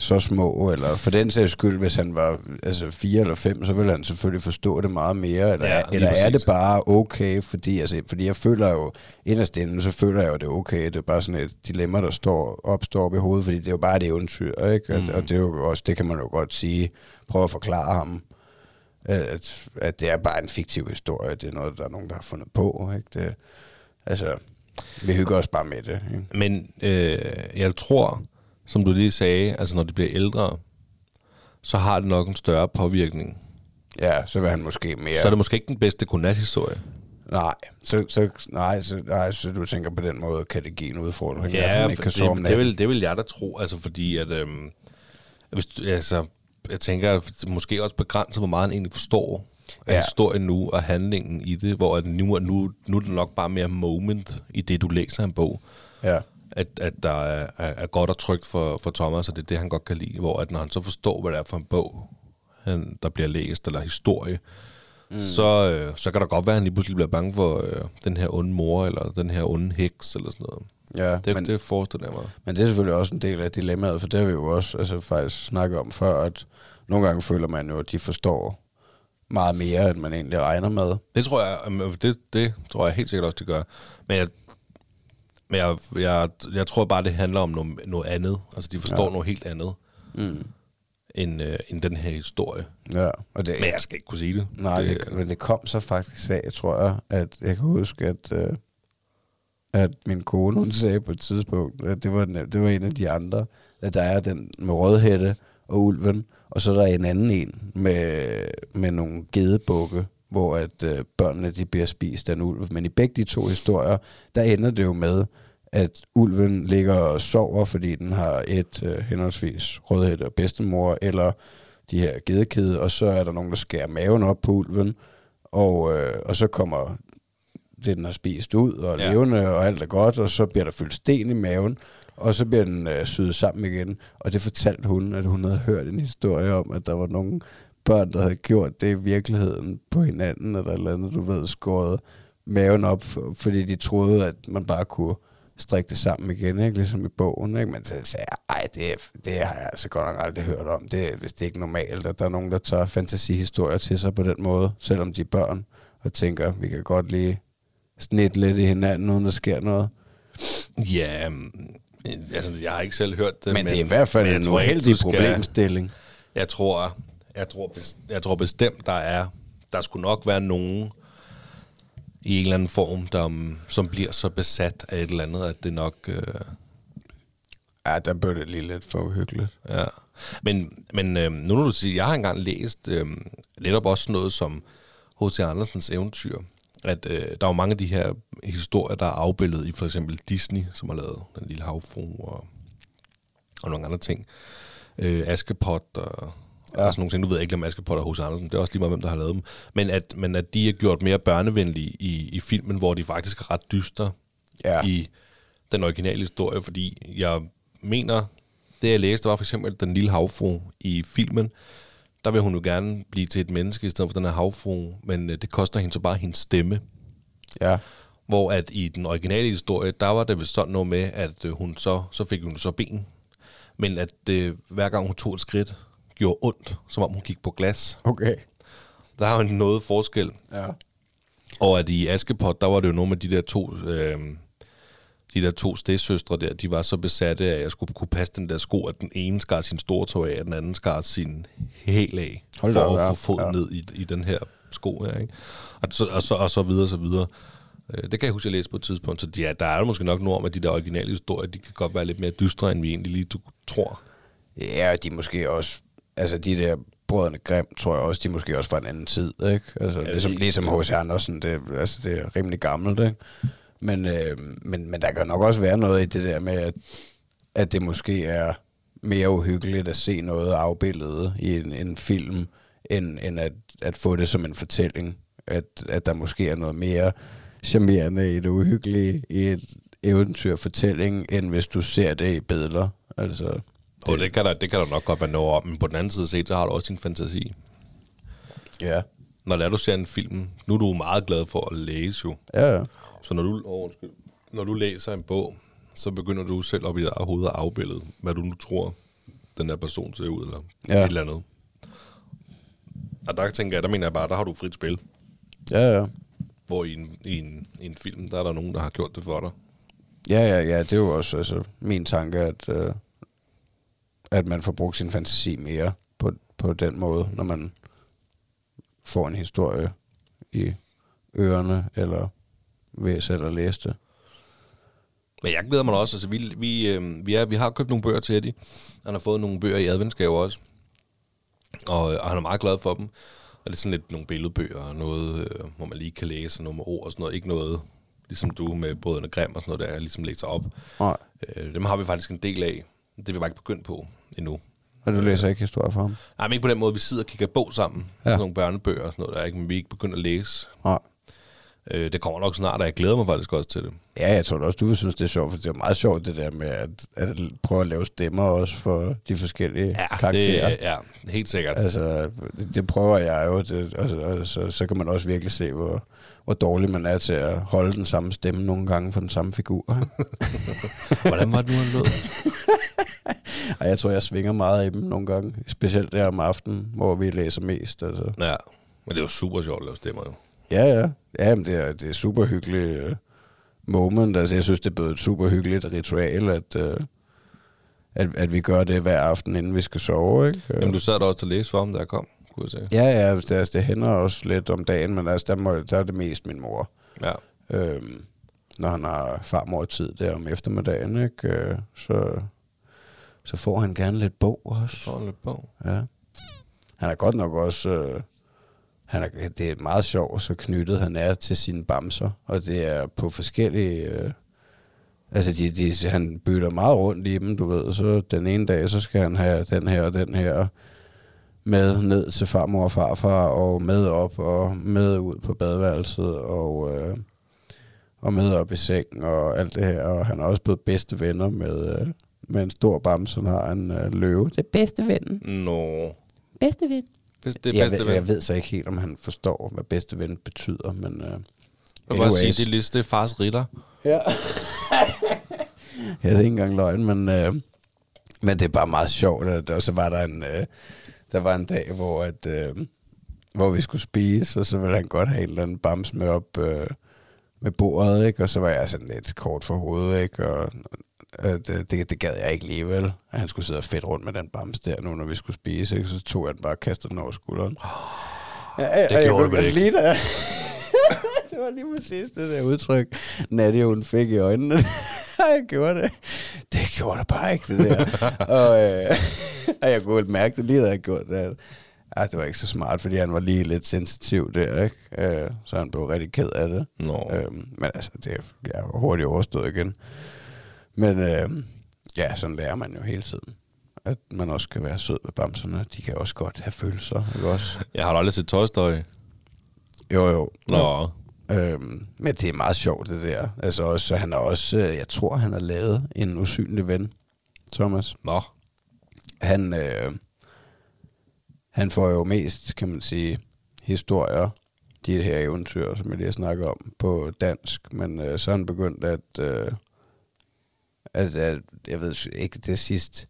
så små, eller for den sags skyld, hvis han var altså fire eller fem, så ville han selvfølgelig forstå det meget mere, eller, Ja, eller er præcis. det bare okay, fordi, altså, fordi jeg føler jo, inderst inde, så føler jeg jo, det er okay, det er bare sådan et dilemma, der står, opstår op i hovedet, fordi det er jo bare et eventyr, ikke? Og, Mm. og det er jo også, det kan man jo godt sige, prøve at forklare ham, at, at det er bare en fiktiv historie, det er noget, der er nogen, der har fundet på, ikke? Det, altså, vi hygger os bare med det, ikke? Men øh, jeg tror, som du lige sagde, altså når de bliver ældre, så har det nok en større påvirkning. Ja, så vil han måske mere... Så er det måske ikke den bedste godnathistorie. Nej, så, så, nej, så, nej, så du tænker på den måde, kan det give en udfordring, at Ja, man ikke kan sove det, det, vil, det vil jeg da tro, altså fordi at, øhm, hvis, altså, jeg tænker, at måske også begrænset, hvor meget han egentlig forstår af Ja. historien nu, og handlingen i det, hvor at nu, er- nu, nu er det nok bare mere moment i det, du læser en bog. Ja. At, at der er, er, er godt og trygt for, for Thomas, og det er det, han godt kan lide. Hvor at når han så forstår, hvad det er for en bog, han, der bliver læst, eller historie, mm. så, øh, så kan der godt være, at han lige pludselig bliver bange for øh, den her onde mor, eller den her onde heks, eller sådan noget. Ja, Det, men, det forestiller jeg mig. men det er selvfølgelig også en del af dilemmaet, for det har vi jo også altså, faktisk snakket om før, at nogle gange føler man jo, at de forstår meget mere, end man egentlig regner med. Det tror jeg, det, det tror jeg helt sikkert også, det gør. Men jeg, men jeg, jeg, jeg tror bare, det handler om noget, noget andet. Altså, de forstår Ja. noget helt andet, Mm. end, øh, end den her historie. Ja, og det, Men jeg skal ikke kunne sige det. Nej, det, det, men det kom så faktisk af, tror jeg, at jeg kan huske, at, øh, at min kone, hun sagde på et tidspunkt, at det var, det var en af de andre, at der er den med rødhætte og ulven, og så er der en anden en med, med nogle gedebukke, hvor at øh, børnene de bliver spist af en ulv. Men i begge de to historier, der ender det jo med, at ulven ligger og sover, fordi den har et øh, henholdsvis rødhætte og bedstemor, eller de her gedekæde, og så er der nogen, der skærer maven op på ulven, og, øh, og så kommer det, den har spist ud, og ja. Levende, og alt er godt, og så bliver der fyldt sten i maven, og så bliver den øh, syet sammen igen. Og det fortalte hun, at hun havde hørt en historie om, at der var nogle børn, der havde gjort det i virkeligheden på hinanden, eller eller andet, du ved, skåret maven op, fordi de troede, at man bare kunne strikke det sammen igen, ikke? ligesom i bogen. Ikke? Men så sagde jeg, ej, det, er- det har jeg altså godt nok aldrig hørt om. Det er vist ikke normalt, at der er nogen, der tager fantasihistorier til sig på den måde, selvom de er børn, og tænker, vi kan godt lige snitte lidt i hinanden, uden der sker noget. Ja, øhm, altså, jeg har ikke selv hørt det. Men, men det er i hvert fald en uheldig problemstilling. Jeg tror, jeg tror, jeg tror bestemt, der er, der skulle nok være nogen i en eller anden form, der, um, som bliver så besat af et eller andet, at det nok... Øh, Ja, der blev det lige lidt for uhyggeligt. ja. Men, men øh, nu når du siger, jeg har engang læst øh, netop også noget som H.C. Andersens eventyr, at øh, der er jo mange af de her historier, der er afbildet i for eksempel Disney, som har lavet Den Lille Havfru og, og nogle andre ting. Øh, Askepot og, ja. og sådan nogle ting. Nu ved jeg ikke, om Askepot og H.C. Andersen, det er også lige meget, hvem der har lavet dem. Men at, men at de er gjort mere børnevenlige i, i filmen, hvor de faktisk er ret dystre Ja. i den originale historie, fordi jeg mener, det jeg læste var for eksempel den lille havfru i filmen, der vil hun jo gerne blive til et menneske i stedet for den her havfru, men øh, det koster hende så bare hendes stemme. Ja. Hvor at i den originale historie, der var det vel sådan noget med, at øh, hun så, så fik hun så ben, men at øh, hver gang hun tog et skridt, gjorde ondt, som om hun gik på glas. Okay. Der er jo noget forskel. Ja. Og at i Askepot, der var det jo nogle med de der to, øh, de der to stedsøstre der, de var så besatte af, at jeg skulle kunne passe den der sko, at den ene skar sin store tog af, og den anden skar sin hæl af, Hold da for op, at få foden Ja. ned i, i den her sko her, ikke? Og så, og så, og så videre, og så videre. Øh, Det kan jeg huske, jeg læste på et tidspunkt. Så ja, der er jo måske nok noget om, at de der originale historier, de kan godt være lidt mere dystre, end vi egentlig lige du tror. Ja, de er måske også... Altså, de der brødrene Grim, tror jeg også, de måske også fra en anden tid, ikke? Altså, Ja, ligesom, ligesom H.C. Andersen, det, altså, det er rimelig gammelt, ikke? Men, øh, men, men der kan nok også være noget i det der med, at, at det måske er mere uhyggeligt at se noget afbildet i en, en film, end, end at, at få det som en fortælling. At, at der måske er noget mere charmerende i det uhyggelige i et eventyrfortælling, end hvis du ser det i billeder. Altså, Og det kan, der, det kan der nok godt være noget om, men på den anden side set, så har du også din fantasi. ja. Når det er, du ser en film, nu er du meget glad for at læse jo. Ja, ja. Så når du, oh, undskyld, når du læser en bog, så begynder du selv op i dit hoved at afbillede, hvad du nu tror, den her person ser ud, eller ja. et eller andet. Og der tænker jeg, der mener jeg bare, der har du frit spil. Ja, ja. Hvor i en, i, en, i en film, der er der nogen, der har gjort det for dig. Ja, ja, ja, det er jo også altså, min tanke, at, øh, at man får brugt sin fantasi mere på, på den måde, når man får en historie i ørerne, eller ved selv at læse det. Men jeg glæder mig også. Altså, vi, vi, øh, vi, er, vi har købt nogle bøger til Eddie. Han har fået nogle bøger i adventsgave også. Og, øh, og han er meget glad for dem. Og det er sådan lidt nogle billedbøger, og noget, øh, hvor man lige kan læse nogle ord og sådan noget. Ikke noget, ligesom du med Brødrene Grim og sådan noget, der ligesom læser op. Nej. Øh, dem har vi faktisk en del af. Det er vi bare ikke begyndt på endnu. Og du læser ikke historier for ham? Nej, men ikke på den måde, vi sidder og kigger bog sammen. Ja. Nogle børnebøger og sådan noget, der er ikke, men vi er ikke begyndt at læse. Nej. Øh, det kommer nok snart, og jeg glæder mig faktisk også til det. Ja, jeg tror også, du vil synes, det er sjovt, for det er meget sjovt, det der med at, at prøve at lave stemmer også for de forskellige Ja, karakterer. det, ja helt sikkert. Altså, det, det prøver jeg jo, det, og, og, så, så kan man også virkelig se, hvor, hvor dårlig man er til at holde den samme stemme nogle gange for den samme figur. Hvordan var det nu, han lød? og jeg tror, jeg svinger meget i dem nogle gange, specielt der om aftenen, hvor vi læser mest. Altså. Ja, men det er jo super sjovt at lave stemmer jo. Ja, ja. Ja, men det er, det er super hyggeligt uh, moment. Altså, jeg synes, det er blevet et super hyggeligt ritual, at, uh, at, at vi gør det hver aften, inden vi skal sove. Ikke? Jamen, du sad der også til at læse for ham, da jeg kom, kunne jeg se. Ja, ja, det, altså, det hænder også lidt om dagen, men altså, der, må, der er det mest min mor. Ja. Øhm, når han har farmor tid der om eftermiddagen, ikke? Øh, så, så får han gerne lidt bog også. Så en lidt bog. Ja. Han er godt nok også... Øh, han er, det er meget sjovt, så knyttet han er til sine bamser, og det er på forskellige... Øh, altså, de, de, han bytter meget rundt i dem, du ved. Så den ene dag, så skal han have den her og den her med ned til farmor og farfar, og med op og med ud på badeværelset, og, øh, og med op i sengen og alt det her. Og han er også blevet bedste venner med, øh, med en stor bamse, han har en øh, løve. Det er bedste vennen. Nå. Bedste ven. Det, er jeg, ved, ven. jeg ved så ikke helt, om han forstår, hvad bedste ven betyder, men... Uh, Jeg vil bare sige, det er lige det er fars ritter. Ja. ja, det er ikke engang løgn, men, øh, men det er bare meget sjovt. At, og så var der en, øh, der var en dag, hvor, at, øh, hvor vi skulle spise, og så ville han godt have en eller anden bams med op øh, med bordet, ikke? og så var jeg sådan lidt kort for hovedet, ikke? og at, øh, det, det gad jeg ikke alligevel, at han skulle sidde og fedt rundt med den bams der nu, når vi skulle spise, ikke? så tog jeg den bare og kastede den over skulderen. Ja, det gjorde du vel ikke. Lige der. det var lige præcis det der udtryk, Nadia hun fik i øjnene. jeg gjorde det. Det gjorde det bare ikke, det der. og, øh, og jeg kunne mærke det lige, da jeg gjorde det. Ja, det var ikke så smart, fordi han var lige lidt sensitiv der, ikke? Øh, så han blev rigtig ked af det. Nå. Øhm, men altså, det er ja, hurtigt overstået igen. Men øh, ja, sådan lærer man jo hele tiden. At man også kan være sød med bamserne. De kan også godt have følelser, ikke også? Jeg har da aldrig set Toy Story. Jo, jo. Nå. Øhm, men det er meget sjovt, det der. Altså også, så han er også, øh, jeg tror, han har lavet en usynlig ven, Thomas. Nå. Han, øh, han får jo mest, kan man sige, historier, de her eventyr, som jeg lige har snakket om, på dansk. Men øh, så er han begyndt at, øh, at, at, jeg ved ikke, det sidste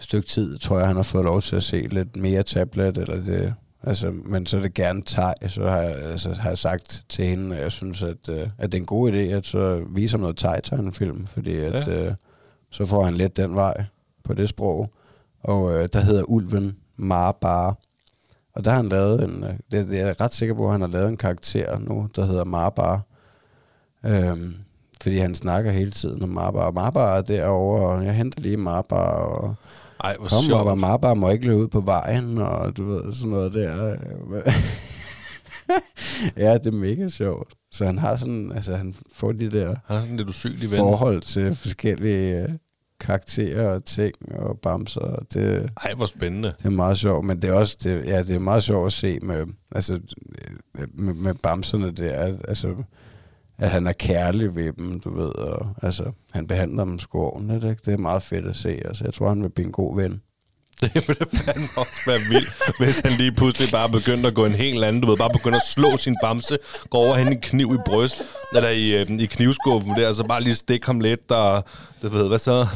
stykke tid, tror jeg, han har fået lov til at se lidt mere tablet, eller det, altså, men så er det gerne teg, så har jeg, altså, har jeg sagt til hende, at jeg synes, at, øh, at det er en god idé, at så vise ham noget tegtegnefilm, fordi at, Ja. øh, så får han lidt den vej på det sprog. Og øh, der hedder Ulven Marbar. Og der har han lavet en, øh, det, det er jeg ret sikker på, at han har lavet en karakter nu, der hedder Marbar. Øhm, fordi han snakker hele tiden om Marbar. Og Marbar er derovre, og jeg henter lige Marbar, og Ej, hvor kom sjovt. op, og Marbar må ikke løbe ud på vejen, og du ved, sådan noget der. ja, det er mega sjovt. Så han har sådan, altså han får de der Han er sådan lidt usynlig ven. forhold til forskellige øh, karakterer og ting og bamser. og Det, Ej, hvor spændende. det er meget sjovt, men det er også det, ja, det er meget sjovt at se med, altså, øh, med, med bamserne der, altså, at han er kærlig ved dem, du ved, og altså, han behandler dem sgu ordentligt, ikke? Det er meget fedt at se, altså, jeg tror, han vil blive en god ven. Det ville fandme også være vildt, hvis han lige pludselig bare begyndte at gå en helt anden, du ved, bare begyndte at slå sin bamse, gå over hen en kniv i bryst, eller i, øh, i knivskuffen der, og så bare lige stikke ham lidt, og du ved, hvad så?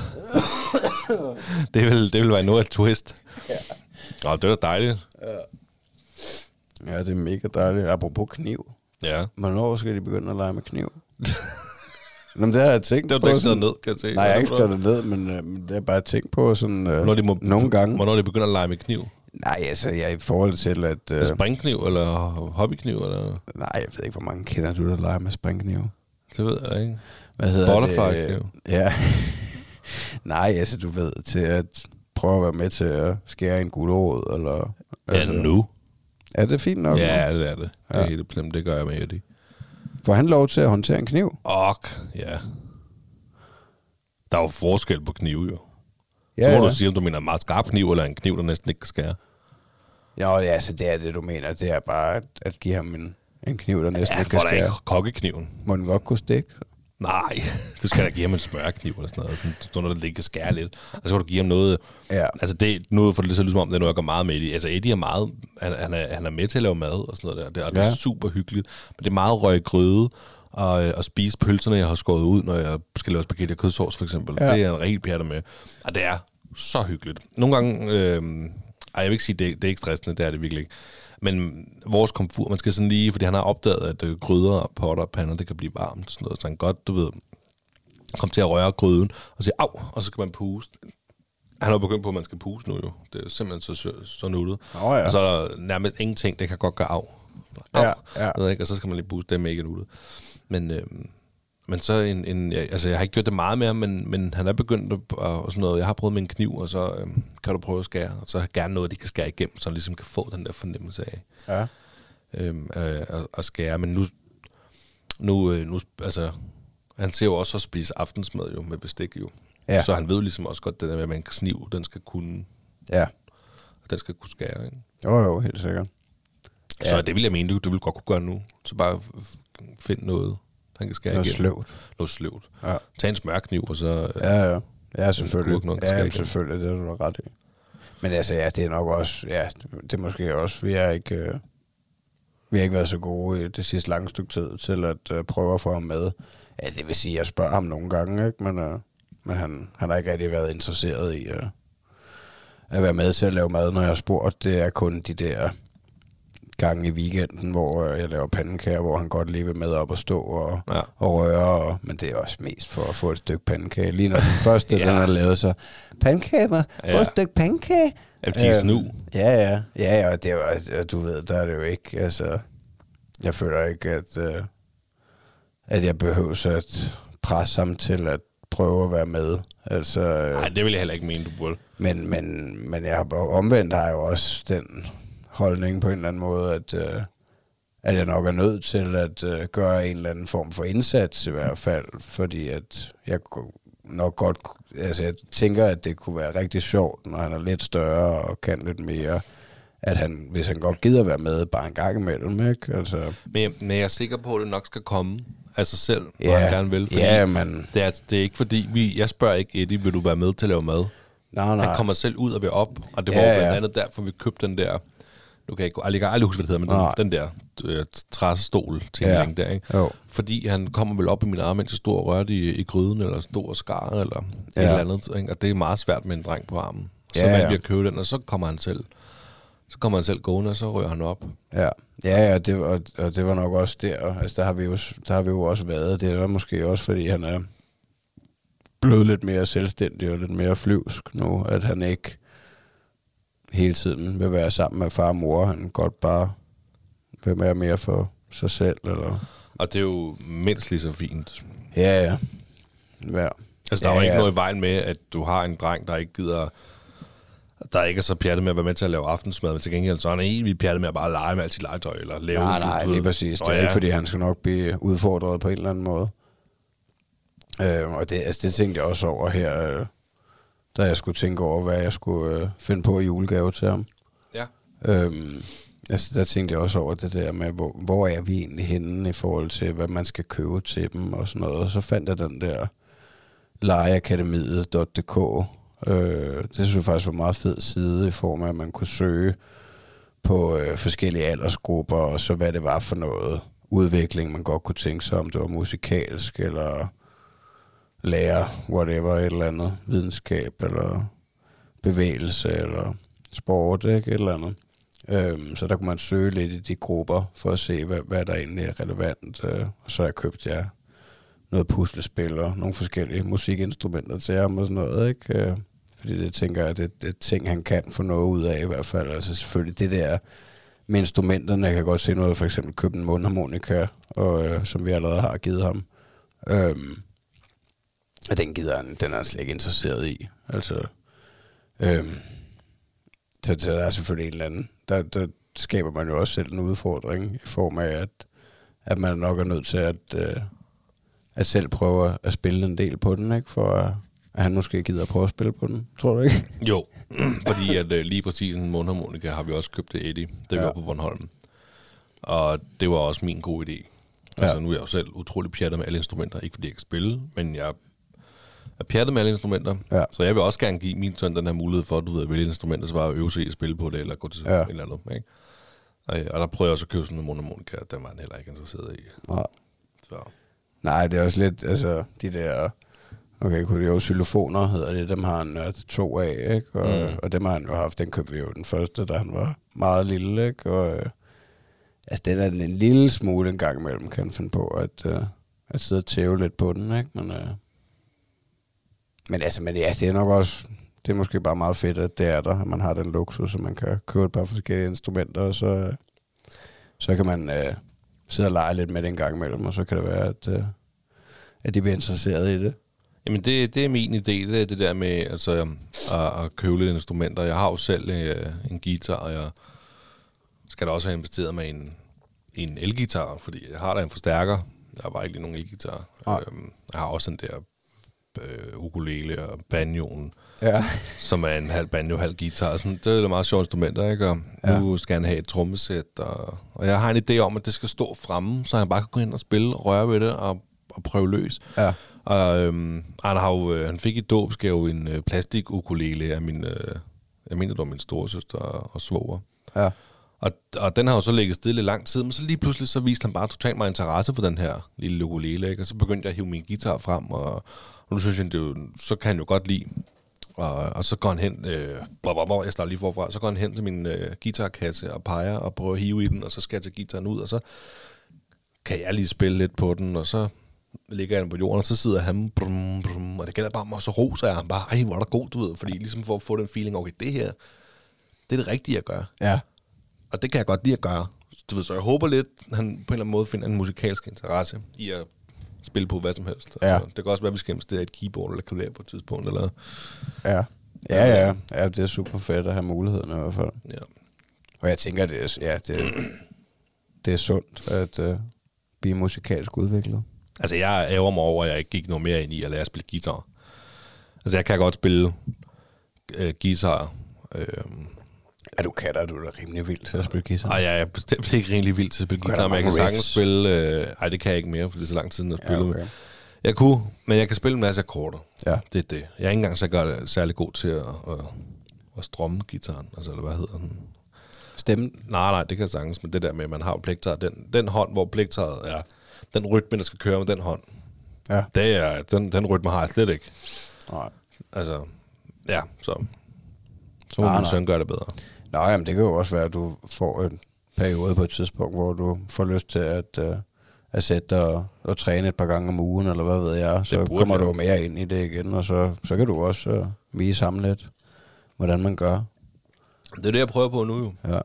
det vil, det vil være noget af et twist. Ja. Nå, det er da dejligt. Ja, det er mega dejligt. Apropos kniv. Ja. Hvornår skal de begynde at lege med kniv? Nå, men det har jeg tænkt Det på. du ikke sådan- ned, kan jeg se. Nej, jeg har ikke skrevet det ned, men øh, det har jeg bare tænkt på sådan, øh, Hvornår de må, nogle gange. Hvornår de begynder at lege med kniv? Nej, altså, jeg i forhold til, at... Øh, Øh. Springkniv eller hobbykniv? Eller? nej, jeg ved ikke, hvor mange kender du, der leger med springkniv. Det ved jeg ikke. Hvad hedder Butterfly-kniv. det? Ja. nej, altså, du ved, til at prøve at være med til at skære en gulerod, eller... altså, Ja, nu. Er det fint nok? Ja, det er det. Det er Ja. helt bestemt. Det gør jeg med Eddie. Får han lov til at håndtere en kniv? Ok, ja. Der er jo forskel på knive, jo. Ja, så må ja. du sige, om du mener en meget skarp kniv, eller en kniv, der næsten ikke kan skære. Jo, ja, så det er det, du mener. Det er bare at, at give ham en, en kniv, der næsten Ja, ikke for kan da ikke skære. kokkekniven. Må den godt kunne stikke? Nej, du skal da give ham en smørkniv eller sådan noget. Sådan, sådan noget, der kan skære lidt. Og så kan du give ham noget... Ja. Altså, det, nu får det lidt så ligesom om, det er noget, jeg går meget med i. Altså, Eddie er meget... Han, han, er, han er med til at lave mad og sådan noget der. Det, og det er Ja. super hyggeligt. Men det er meget røg gryde og, øh, og spise pølserne, jeg har skåret ud, når jeg skal lave spaghetti og kødsovs, for eksempel. Ja. Det er en rigtig pjatter med. Og det er så hyggeligt. Nogle gange... Øh, ej, jeg vil ikke sige, det, det er ikke stressende, det er det virkelig ikke. Men vores komfur, man skal sådan lige, fordi han har opdaget, at øh, gryder og potter og pander, det kan blive varmt sådan noget. Så han godt, du ved, kom til at røre gryden og sige, au, og så skal man puste. Han har begyndt på, at man skal puste nu jo. Det er simpelthen så, så, nuttet. Nå ja. Og så er der nærmest ingenting, det kan godt gøre af. Au, Ja, ja. Ved ikke, og så skal man lige puste, det er mega nuttet. Men, øh, men så en, en, ja, altså jeg har ikke gjort det meget mere, men, men han er begyndt at, og sådan noget, jeg har prøvet med en kniv, og så øh, kan du prøve at skære, og så gerne noget, de kan skære igennem, så han ligesom kan få den der fornemmelse af Ja. øhm, øh, at, at skære. Men nu, nu, øh, nu, altså, han ser jo også at spise aftensmad jo med bestik jo. Ja. Så han ved ligesom også godt, det der med, at man kniv, den skal kunne, Ja. den skal kunne skære. Ikke? Jo, jo, helt sikkert. Ja. Så det vil jeg mene, du, du vil godt kunne gøre nu. Så bare f- find noget, han kan skære Noget igennem. sløvt. Noget sløvt. Ja. Tag en smørkniv, og så... Øh, Ja, ja. Ja, selvfølgelig. der Ja, jamen, selvfølgelig, det har du ret i. Men altså, ja, det er nok også, ja, det er måske også, vi er ikke, øh, vi har ikke været så gode i det sidste lange stykke tid til at øh, prøve at få ham med. Ja, det vil sige, jeg spørger ham nogle gange, ikke? Men, øh, men han, han har ikke rigtig været interesseret i øh, at være med til at lave mad, når jeg har spurgt. Det er kun de der gange i weekenden, hvor øh, jeg laver pandekager, hvor han godt lige vil med op og stå og, Ja. og røre, og, men det er også mest for at få et stykke pandekage. Lige når den første, Ja. ja. den er lavet, så pandekage. Få Ja. et stykke pandekage. Aptisen nu. Ja, ja. Ja, ja, og det er altså, du ved, der er det jo ikke, altså, jeg føler ikke, at, øh, at jeg behøver at presse ham til at prøve at være med. Altså, øh, Nej, det vil jeg heller ikke mene, du burde. men, men, men jeg har omvendt har jeg jo også den holdning på en eller anden måde, at, øh, at jeg nok er nødt til at øh, gøre en eller anden form for indsats i hvert fald, fordi at jeg nok godt, altså jeg tænker, at det kunne være rigtig sjovt, når han er lidt større og kan lidt mere, at han, hvis han godt gider være med bare en gang imellem, ikke? Altså, Men, men jeg er sikker på, at det nok skal komme af sig selv, hvor Ja. han gerne vil. Ja, men- Det er, det er ikke fordi, vi, jeg spørger ikke Eddie, vil du være med til at lave mad? nej, nej. Han kommer selv ud og vil op, og det var Ja, ja, blandt ja. andet derfor, vi købte den der, nu kan jeg ikke, jeg kan aldrig huske, hvad det hedder, men den, den der øh, træstol til Ja. der, ikke? Jo. Fordi han kommer vel op i min arm, mens jeg stod og rørte i, i gryden, eller stod og skar, eller ja. Et eller andet, ikke? og det er meget svært med en dreng på armen. Så Ja, vi at købe den, og så kommer han selv, så kommer han selv gående, og så rører han op. Ja, ja, ja det, og, og det var nok også der. Altså, der har, vi jo, der har vi jo også været. Det er måske også, fordi han er blevet lidt mere selvstændig og lidt mere flyvsk nu, at han ikke hele tiden vil være sammen med far og mor. Han godt bare vil være mere for sig selv. Eller... Og det er jo mindst lige så fint. Ja, ja. Ja, Altså, der er Ja, jo ikke ja. noget i vejen med, at du har en dreng, der ikke gider... Der ikke er så pjattet med at være med til at lave aftensmad, men til gengæld så er han helt vildt pjattet med at bare lege med alt sit legetøj, eller lave... nej, nej, lige præcis. Det er ja. ikke, fordi han skal nok blive udfordret på en eller anden måde. Øh, og det, altså, det tænkte jeg også over her, øh, da jeg skulle tænke over, hvad jeg skulle øh, finde på i julegave til ham. Ja. Øhm, altså, der tænkte jeg også over det der med, hvor, hvor er vi egentlig henne i forhold til, hvad man skal købe til dem og sådan noget. Og så fandt jeg den der legeakademiet.dk. Øh, det synes jeg faktisk var en meget fed side i form af, at man kunne søge på øh, forskellige aldersgrupper, og så hvad det var for noget udvikling, man godt kunne tænke sig, om det var musikalsk, eller lære, whatever, et eller andet, videnskab, eller bevægelse, eller sport, ikke? Et eller andet. Øhm, så der kunne man søge lidt i de grupper, for at se, hvad, hvad der egentlig er relevant. Øh, og så har jeg købt ja, noget puslespil og nogle forskellige musikinstrumenter til ham og sådan noget, ikke? Øh, fordi det tænker jeg, det, det er ting, han kan få noget ud af i hvert fald. Altså selvfølgelig det der med instrumenterne, jeg kan godt se noget, for eksempel købe en mundharmonika, og, øh, som vi allerede har givet ham. Øhm, og den gider han, den er han slet ikke interesseret i. Altså, øhm, så, så der er selvfølgelig en eller anden, der, der skaber man jo også selv en udfordring i form af, at, at man nok er nødt til at, øh, at selv prøve at spille en del på den, ikke? For, at- at han måske gider at prøve at spille på den. Tror du ikke? Jo, fordi at øh, lige præcis en mundharmonika har vi også købt til Eddie, da vi Ja. var på Bornholm. Og det var også min gode idé. Altså Ja. nu er jeg jo selv utrolig pjattet med alle instrumenter. Ikke fordi jeg kan spille, men jeg er pjattet med alle instrumenter. Ja. Så jeg vil også gerne give min søn den her mulighed for, at du ved, at vælge instrumenter, så bare øve sig at spille på det, eller gå til Ja. et eller andet. Ikke? Og, og der prøvede jeg også at købe sådan en mundharmonika, og den var han heller ikke interesseret i. Nej. Så. Nej, det er også lidt, altså, de der, okay, kunne det jo xylofoner hedder det, dem har han nørt to af, ikke? Og, Mm. og dem har han jo haft, den købte vi jo den første, da han var meget lille, ikke? Og, øh, altså, den er den en lille smule en gang imellem, kan finde på, at, øh, at sidde og tæve lidt på den, ikke? Men, øh, men altså, men ja, det er nok også, det er måske bare meget fedt, at det er der, at man har den luksus, at man kan købe et par forskellige instrumenter, og så, så kan man øh, sidde og lege lidt med det en gang imellem, og så kan det være, at, øh, at de bliver interesseret i det. Jamen, det, det er min idé, det er det der med altså, at, at købe lidt instrumenter. Jeg har jo selv øh, en guitar, og jeg skal da også have investeret i en, en elgitar, fordi jeg har da en forstærker. Jeg har bare ikke lige nogen elgitar. Øhm, jeg har også den der øh, ukulele og banjoen, Ja. som er en halv banjo, halv guitar. Sådan, det er meget sjove instrumenter, ikke? Og Ja. nu skal han have et trommesæt, og, og jeg har en idé om, at det skal stå fremme, så han bare kan gå ind og spille, røre ved det og, og prøve løs. Ja. Og øhm, han, har jo, øh, han fik i dåbsgave en øh, plastik ukulele af min, øh, jeg mener, det var min storesøster og, og svoger. Ja. Og, og den har jo så ligget stille i lang tid, men så lige pludselig så viste han bare totalt mig interesse for den her lille ukulele, ikke? Og så begyndte jeg at hive min guitar frem, og, og nu synes jeg, det jo, så kan han jo godt lide. Og, og så går han hen, øh, blah, blah, blah, jeg starter lige forfra, så går han hen til min øh, guitarkasse og peger og prøver at hive i den, og så skal jeg tage guitaren ud, og så kan jeg lige spille lidt på den, og så ligger den på jorden, og så sidder han, brum, brum, og det gælder bare mig, og så roser jeg ham bare, ej, hvor er der god, du ved, fordi ligesom for at få den feeling, okay, det her, det er det rigtige at gøre. Ja. Og det kan jeg godt lide at gøre. Du ved, så jeg håber lidt, at han på en eller anden måde finder en musikalsk interesse i at spille på hvad som helst. Ja. Altså, det kan også være, at vi skal investere et keyboard eller klaver på et tidspunkt. Eller, Ja. Ja, ja. Ja, det er super fedt at have muligheden i hvert fald. ja. Og jeg tænker, det er, ja, det, det er sundt at uh, blive musikalsk udviklet. Altså, jeg ærger mig over, at jeg ikke gik noget mere ind i at lære at spille guitar. Altså, jeg kan godt spille øh, guitar. Øh, Ja, du kan da, du er da rimelig vild til at spille guitar. og jeg er bestemt ikke rigtig vild til at spille guitar, men jeg kan sagtens spille... Øh, ej, det kan jeg ikke mere, for det er så lang tid, siden jeg ja, spillede. okay. Jeg kunne, men jeg kan spille en masse akkorder. Ja. Det er det. Jeg er ikke engang så godt, særlig god til at, at, at strumme gitaren. Altså, eller hvad hedder den? Stemmen. Nej, nej, det kan jeg sagtens. Men det der med, at man har pligtaget, den, den hånd, hvor pligtaget er, den rytme, der skal køre med den hånd, Ja. det er, den, den rytme har jeg slet ikke. Nej. Altså, ja, så, så må Nej, min nej. søn gøre det bedre. Nå, jamen, det kan jo også være, at du får en periode på et tidspunkt, hvor du får lyst til at, uh, at sætte dig og, og træne et par gange om ugen, eller hvad ved jeg. Så kommer du mere ind i det igen, og så, så kan du også uh, vise ham lidt, hvordan man gør. Det er det, jeg prøver på nu jo. Ja.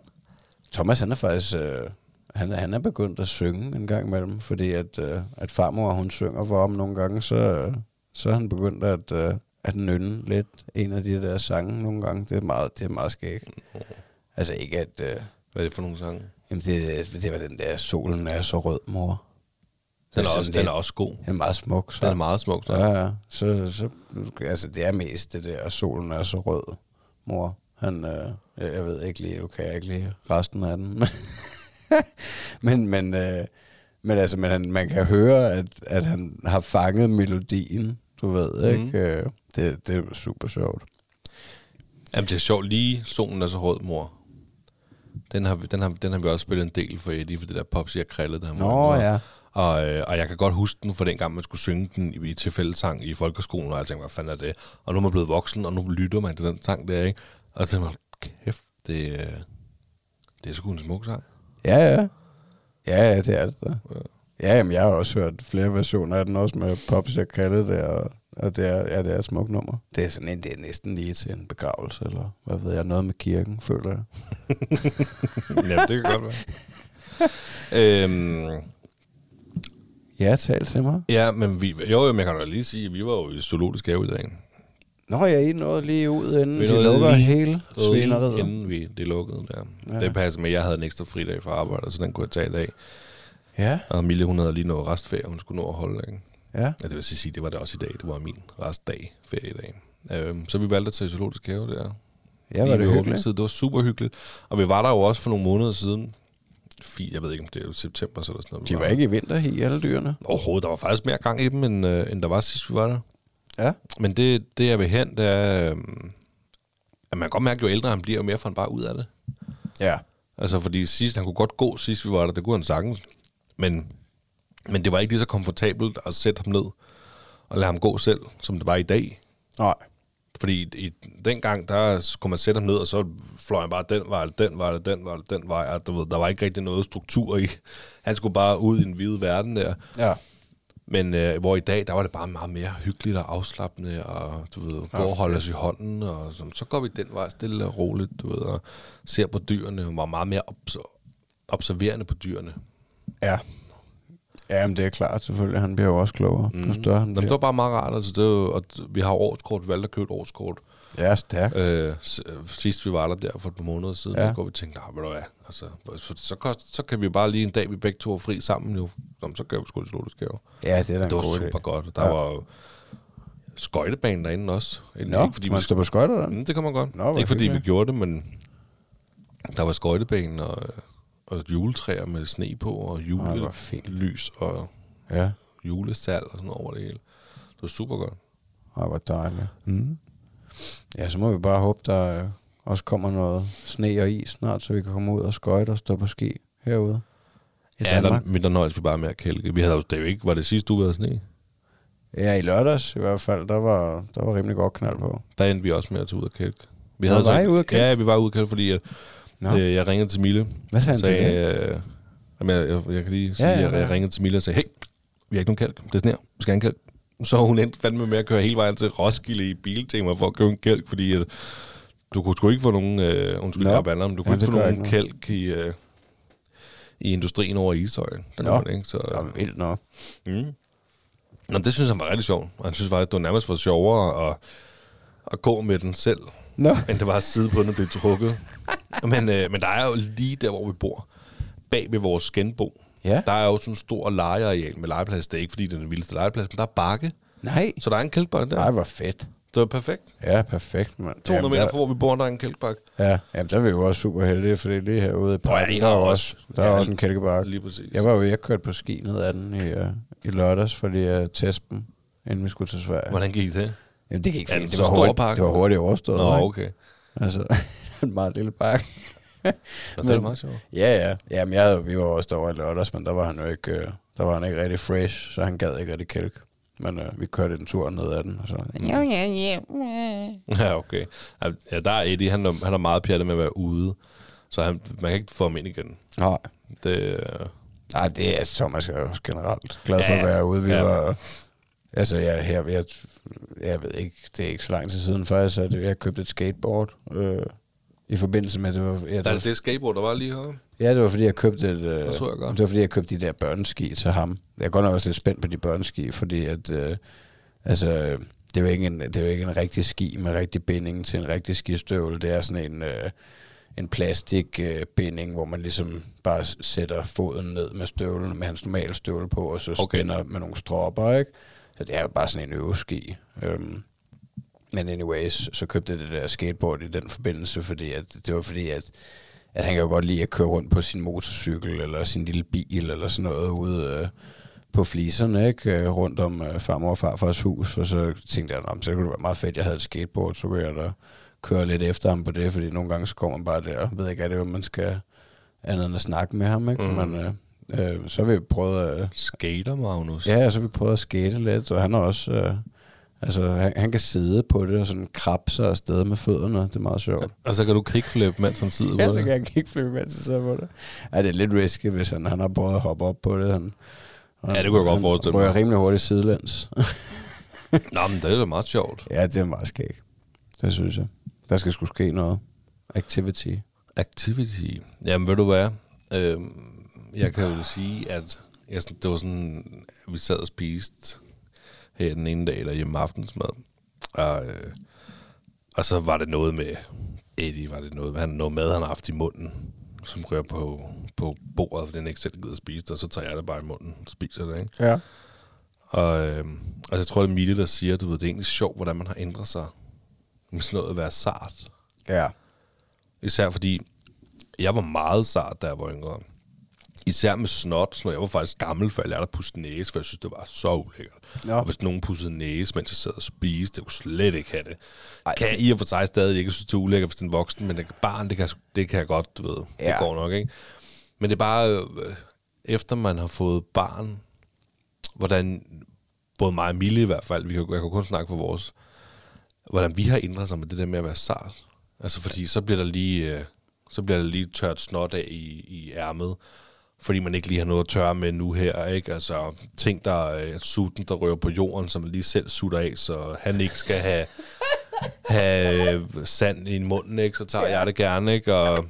Thomas, han er faktisk... Øh, han, han er begyndt at synge en gang imellem, fordi at, øh, at farmor, hun synger for ham nogle gange, så, øh, så er han begyndt at, øh, at nynne lidt en af de der sange nogle gange. Det er meget, det er meget skægt. Altså ikke at... Øh, Hvad er det for nogle sange? jamen det, det var den der, solen er så rød, mor. Den er, også, lidt- den er også god. Den er meget smuk. Så. Den er meget smuk. Så. Ja, ja. Så, så, altså, det er mest det der, solen er så rød, mor. Han, øh, jeg, jeg ved ikke lige, kan jeg ikke lige resten af den. men, men, øh, men altså, men han, man kan høre, at, at han har fanget melodien, du ved, ikke? Det, det er super sjovt. Jamen, det er sjovt. Lige Solen er så rød, mor. Den har, vi- den, har, den har vi også spillet en del for Eddie, for det der Popsi og Krille, der Nå, ja. Og, øh, og jeg kan godt huske den, for dengang man skulle synge den i, i tilfældesang i folkeskolen, og jeg tænkte, hvad fanden er det? Og nu er man blevet voksen, og nu lytter man til den sang der, ikke? Og jeg tænkte, kæft, det, øh, det er sgu en smuk sang. Ja, ja. Ja, ja, det er det da. Ja, jamen, jeg har også hørt flere versioner af den, også med Pops og Kalle der, og, og det er, ja, det er et smukt nummer. Det er sådan en, det er næsten lige til en begravelse, eller hvad ved jeg, noget med kirken, føler jeg. ja, det kan godt være. øhm, Ja, tal til mig. ja, men vi, jo, jo, men jeg kan da lige sige, at vi var jo i zoologisk have i dag. Nå, jeg er I nåede lige ud, inden Vi de lukker lige- hele svineriet. Inden vi, det lukkede der. Ja. Ja. Det passer med, at jeg havde en ekstra fridag fra arbejde, så den kunne jeg tage i dag. Ja, Og Mille, hun havde lige noget restferie, hun skulle nå at holde. Ikke? Ja. Ja, det vil sige, det var det også i dag. Det var min restdag, feriedag. Øhm, så vi valgte at tage zoologisk have der. Ja, var det hyggeligt? Det var super hyggeligt. Og vi var der jo også for nogle måneder siden. Fint, jeg ved ikke, om det er september eller sådan noget. De var ikke i vinter i alle dyrene. Overhovedet, der var faktisk mere gang i dem, end, øh, end der var sidst, vi var der. Ja. Men det, det jeg vil hen, det er, øhm, at man kan godt mærke, jo ældre han bliver, jo mere får han bare ud af det. Ja. Altså, fordi sidst, han kunne godt gå, sidst vi var der, det kunne han sagtens. Men, men det var ikke lige så komfortabelt at sætte ham ned og lade ham gå selv, som det var i dag. Nej. Fordi i, i dengang, der skulle man sætte ham ned, og så fløj han bare den vej, eller den vej, eller den vej, eller den vej. Og du ved, der var ikke rigtig noget struktur i. Han skulle bare ud i en hvide verden der. Ja. Men øh, hvor i dag, der var det bare meget mere hyggeligt og afslappende, og du ved, gå og holde os i hånden, og så, så går vi den vej stille og roligt, du ved, og ser på dyrene, og var meget mere obs- observerende på dyrene. Ja. Ja, men det er klart, selvfølgelig. Han bliver jo også klogere, mm. jo større han Nå, men det var bare meget rart, altså det var, d- vi har årskort, vi valgte at købe et årskort. Ja, stærkt. Øh, øh, sidst vi var der der for et par måneder siden, Ja. ja. går vi tænkte, nej, ved du hvad, altså, så, så, kost, så kan vi bare lige en dag, vi begge to er fri sammen jo, Nå, så gør vi sgu zoologisk have. Ja, det er da Det var super idé. godt. Der Ja. var skøjtebanen derinde også. Ikke Nå, fordi man vi står på skøjter der? Mm, det kan man godt. Nå, ikke fordi vi gjorde det, men der var skøjtebanen og, og juletræer med sne på, og julelys og Ja. julesal og sådan over det hele. Det var super godt. Ej, hvor dejligt. Mm. Ja, så må vi bare håbe, der øh, også kommer noget sne og is snart, så vi kan komme ud og skøjte og stå på ski herude. I Ja, der, Danmark. men der nøjes vi bare med at kælke. Vi havde jo, det jo ikke, var det sidste uge, vi havde sne? Ja, i lørdags i hvert fald, der var, der var rimelig godt knald på. Der endte vi også med at tage ud og kælke. Vi Nå, var I ude at kælke? Ja, vi var ude at kælke, fordi at, Nå. øh, jeg ringede til Mille. Hvad sagde han til sagde, øh, jamen, jeg, jeg, jeg, kan lige sige, Ja, ja, ja, ja, ja. ja. jeg ringede til Mille og sagde, hey, vi har ikke nogen kælk. Det er sner. Vi skal have en kælk. Så hun endte fandme med at køre hele vejen til Roskilde i biltema for at købe en kælk, fordi at, du kunne sgu ikke få nogen, øh, undskyld, Nå. jeg bander, men du Ja, kunne ikke det få nogen ikke kælk i, øh, i industrien over i Ishøj. Der kunne man ikke, så, Det var vildt nok. Mm. Nå, det synes han var rigtig sjovt. Og han synes faktisk, det var nærmest for sjovere at, at gå med den selv, Nå. end det var at sidde på den og blive trukket. Men, øh, men der er jo lige der, hvor vi bor, bag ved vores genbo, Ja. der er jo sådan en stor legeareal med legeplads. Det er ikke, fordi det er den vildeste legeplads, men der er bakke. Nej. Så der er en kælkbakke der. Nej, hvor fedt. Det var perfekt. Ja, perfekt, mand. 200 Jamen, meter der- fra, hvor vi bor, der er en kælkbakke. Ja, jamen, der er vi jo også super heldige, fordi lige herude i parken, en der er også- der er ja, også en kælkebakke. Lige præcis. Jeg var jo, jeg kørte på ski ned ad den i, uh, i lørdags, fordi jeg testede dem, inden vi skulle til Sverige. Hvordan gik det? Jamen, det gik Er den fint. så Det var, hurtigt, det var hurtigt overstået. Nå, ikke? okay. Altså, en meget lille pakke. Nå, det er Men- meget sjovt. Ja, ja. Jamen, jeg vi var også derovre i lørdags, men der var han jo ikke, øh, der var han ikke rigtig fresh, så han gad ikke rigtig kælk. Men øh, vi kørte en tur ned ad den, og så... Ja, ja, ja. Ja, okay. Ja, der er Eddie, han er, han er meget pjattet med at være ude. Så han, man kan ikke få ham ind igen. Nej, Det, øh, Nej, det er Thomas er også generelt glad for Ja, at være ude. Vi ja. var, altså jeg, her, jeg, jeg ved ikke, det er ikke så lang tid siden faktisk, at jeg købte et skateboard øh, i forbindelse med, det var, ja, det der var, det skateboard, der var lige her. ja, det var fordi jeg købte et, øh, Det jeg godt. det var fordi jeg købte de der børneski til ham. Jeg er godt nok også lidt spændt på de børneski, fordi at, øh, altså, det er jo ikke en, det jo ikke en rigtig ski med rigtig binding til en rigtig skistøvle. Det er sådan en, øh, en plastikbinding, øh, binding, hvor man ligesom bare sætter foden ned med støvlen, med hans normale støvle på, og så okay. spænder med nogle stropper, ikke? Så det er jo bare sådan en øveski. Øhm, men anyways, så købte jeg det der skateboard i den forbindelse, fordi at, det var fordi, at, at han kan jo godt lide at køre rundt på sin motorcykel, eller sin lille bil, eller sådan noget ude øh, på fliserne, ikke? Øh, rundt om øh, farmor og farfars hus, og så tænkte jeg, "Nå, men så kunne det være meget fedt, jeg havde et skateboard, så kunne jeg da køre lidt efter ham på det, fordi nogle gange så kommer man bare der, og ved ikke, er det, hvad man skal andet end at snakke med ham, ikke? Mm. Men øh, øh, så har vi prøvet øh, Skater, Magnus. Ja, så har vi prøvet at skate lidt, og han er også... Øh, altså, han, han kan sidde på det og sådan krabbe sig afsted med fødderne. Det er meget sjovt. Og så kan du kickflip, mens han sidder Ja, på så det. kan jeg ikke flyve mens jeg sidder på det. Ja, det er lidt risky, hvis han, han har prøvet at hoppe op på det. Han, Ja, det kunne jeg godt han forestille mig. rimelig hurtigt sidelæns. Nå, men det er da meget sjovt. ja, det er meget skægt. Det synes jeg. Der skal sgu ske noget. Activity. Activity. Jamen, ved du hvad? Øhm, jeg kan jo sige, at jeg, det var sådan, vi sad og spiste her den ene dag derhjemme aftensmad. Og, øh, og så var det noget med Eddie, var det noget, han noget mad, han har haft i munden, som rører på, på bordet, fordi han ikke selv gider at spise det, og så tager jeg det bare i munden og spiser det, ikke? Ja. Og øh, altså, jeg tror, det er Mille, der siger, du ved, det er egentlig sjovt, hvordan man har ændret sig med sådan noget at være sart. Ja. Især fordi, jeg var meget sart, da jeg var yngre. Især med snot, så jeg var faktisk gammel, før jeg lærte at pusse næse, for jeg synes, det var så ulækkert. Nå. Og hvis nogen pussede næse, mens jeg sad og spiste, det kunne slet ikke have det. Ej, kan jeg i og for sig stadig ikke synes, det er ulækkert, hvis det er en voksen, men det barn, det kan, det kan jeg godt, du ved. Ja. Ja. Det går nok, ikke? Men det er bare, øh, efter man har fået barn, hvordan, både mig og Mille i hvert fald, vi kan, jeg kan kun snakke for vores, hvordan vi har ændret sig med det der med at være sart. Altså fordi så bliver der lige, øh, så bliver der lige tørt snot af i, i ærmet, fordi man ikke lige har noget at tørre med nu her, ikke? Altså ting, der er sutten, der rører på jorden, som man lige selv sutter af, så han ikke skal have, have øh, sand i munden, ikke? Så tager jeg det gerne, ikke? Og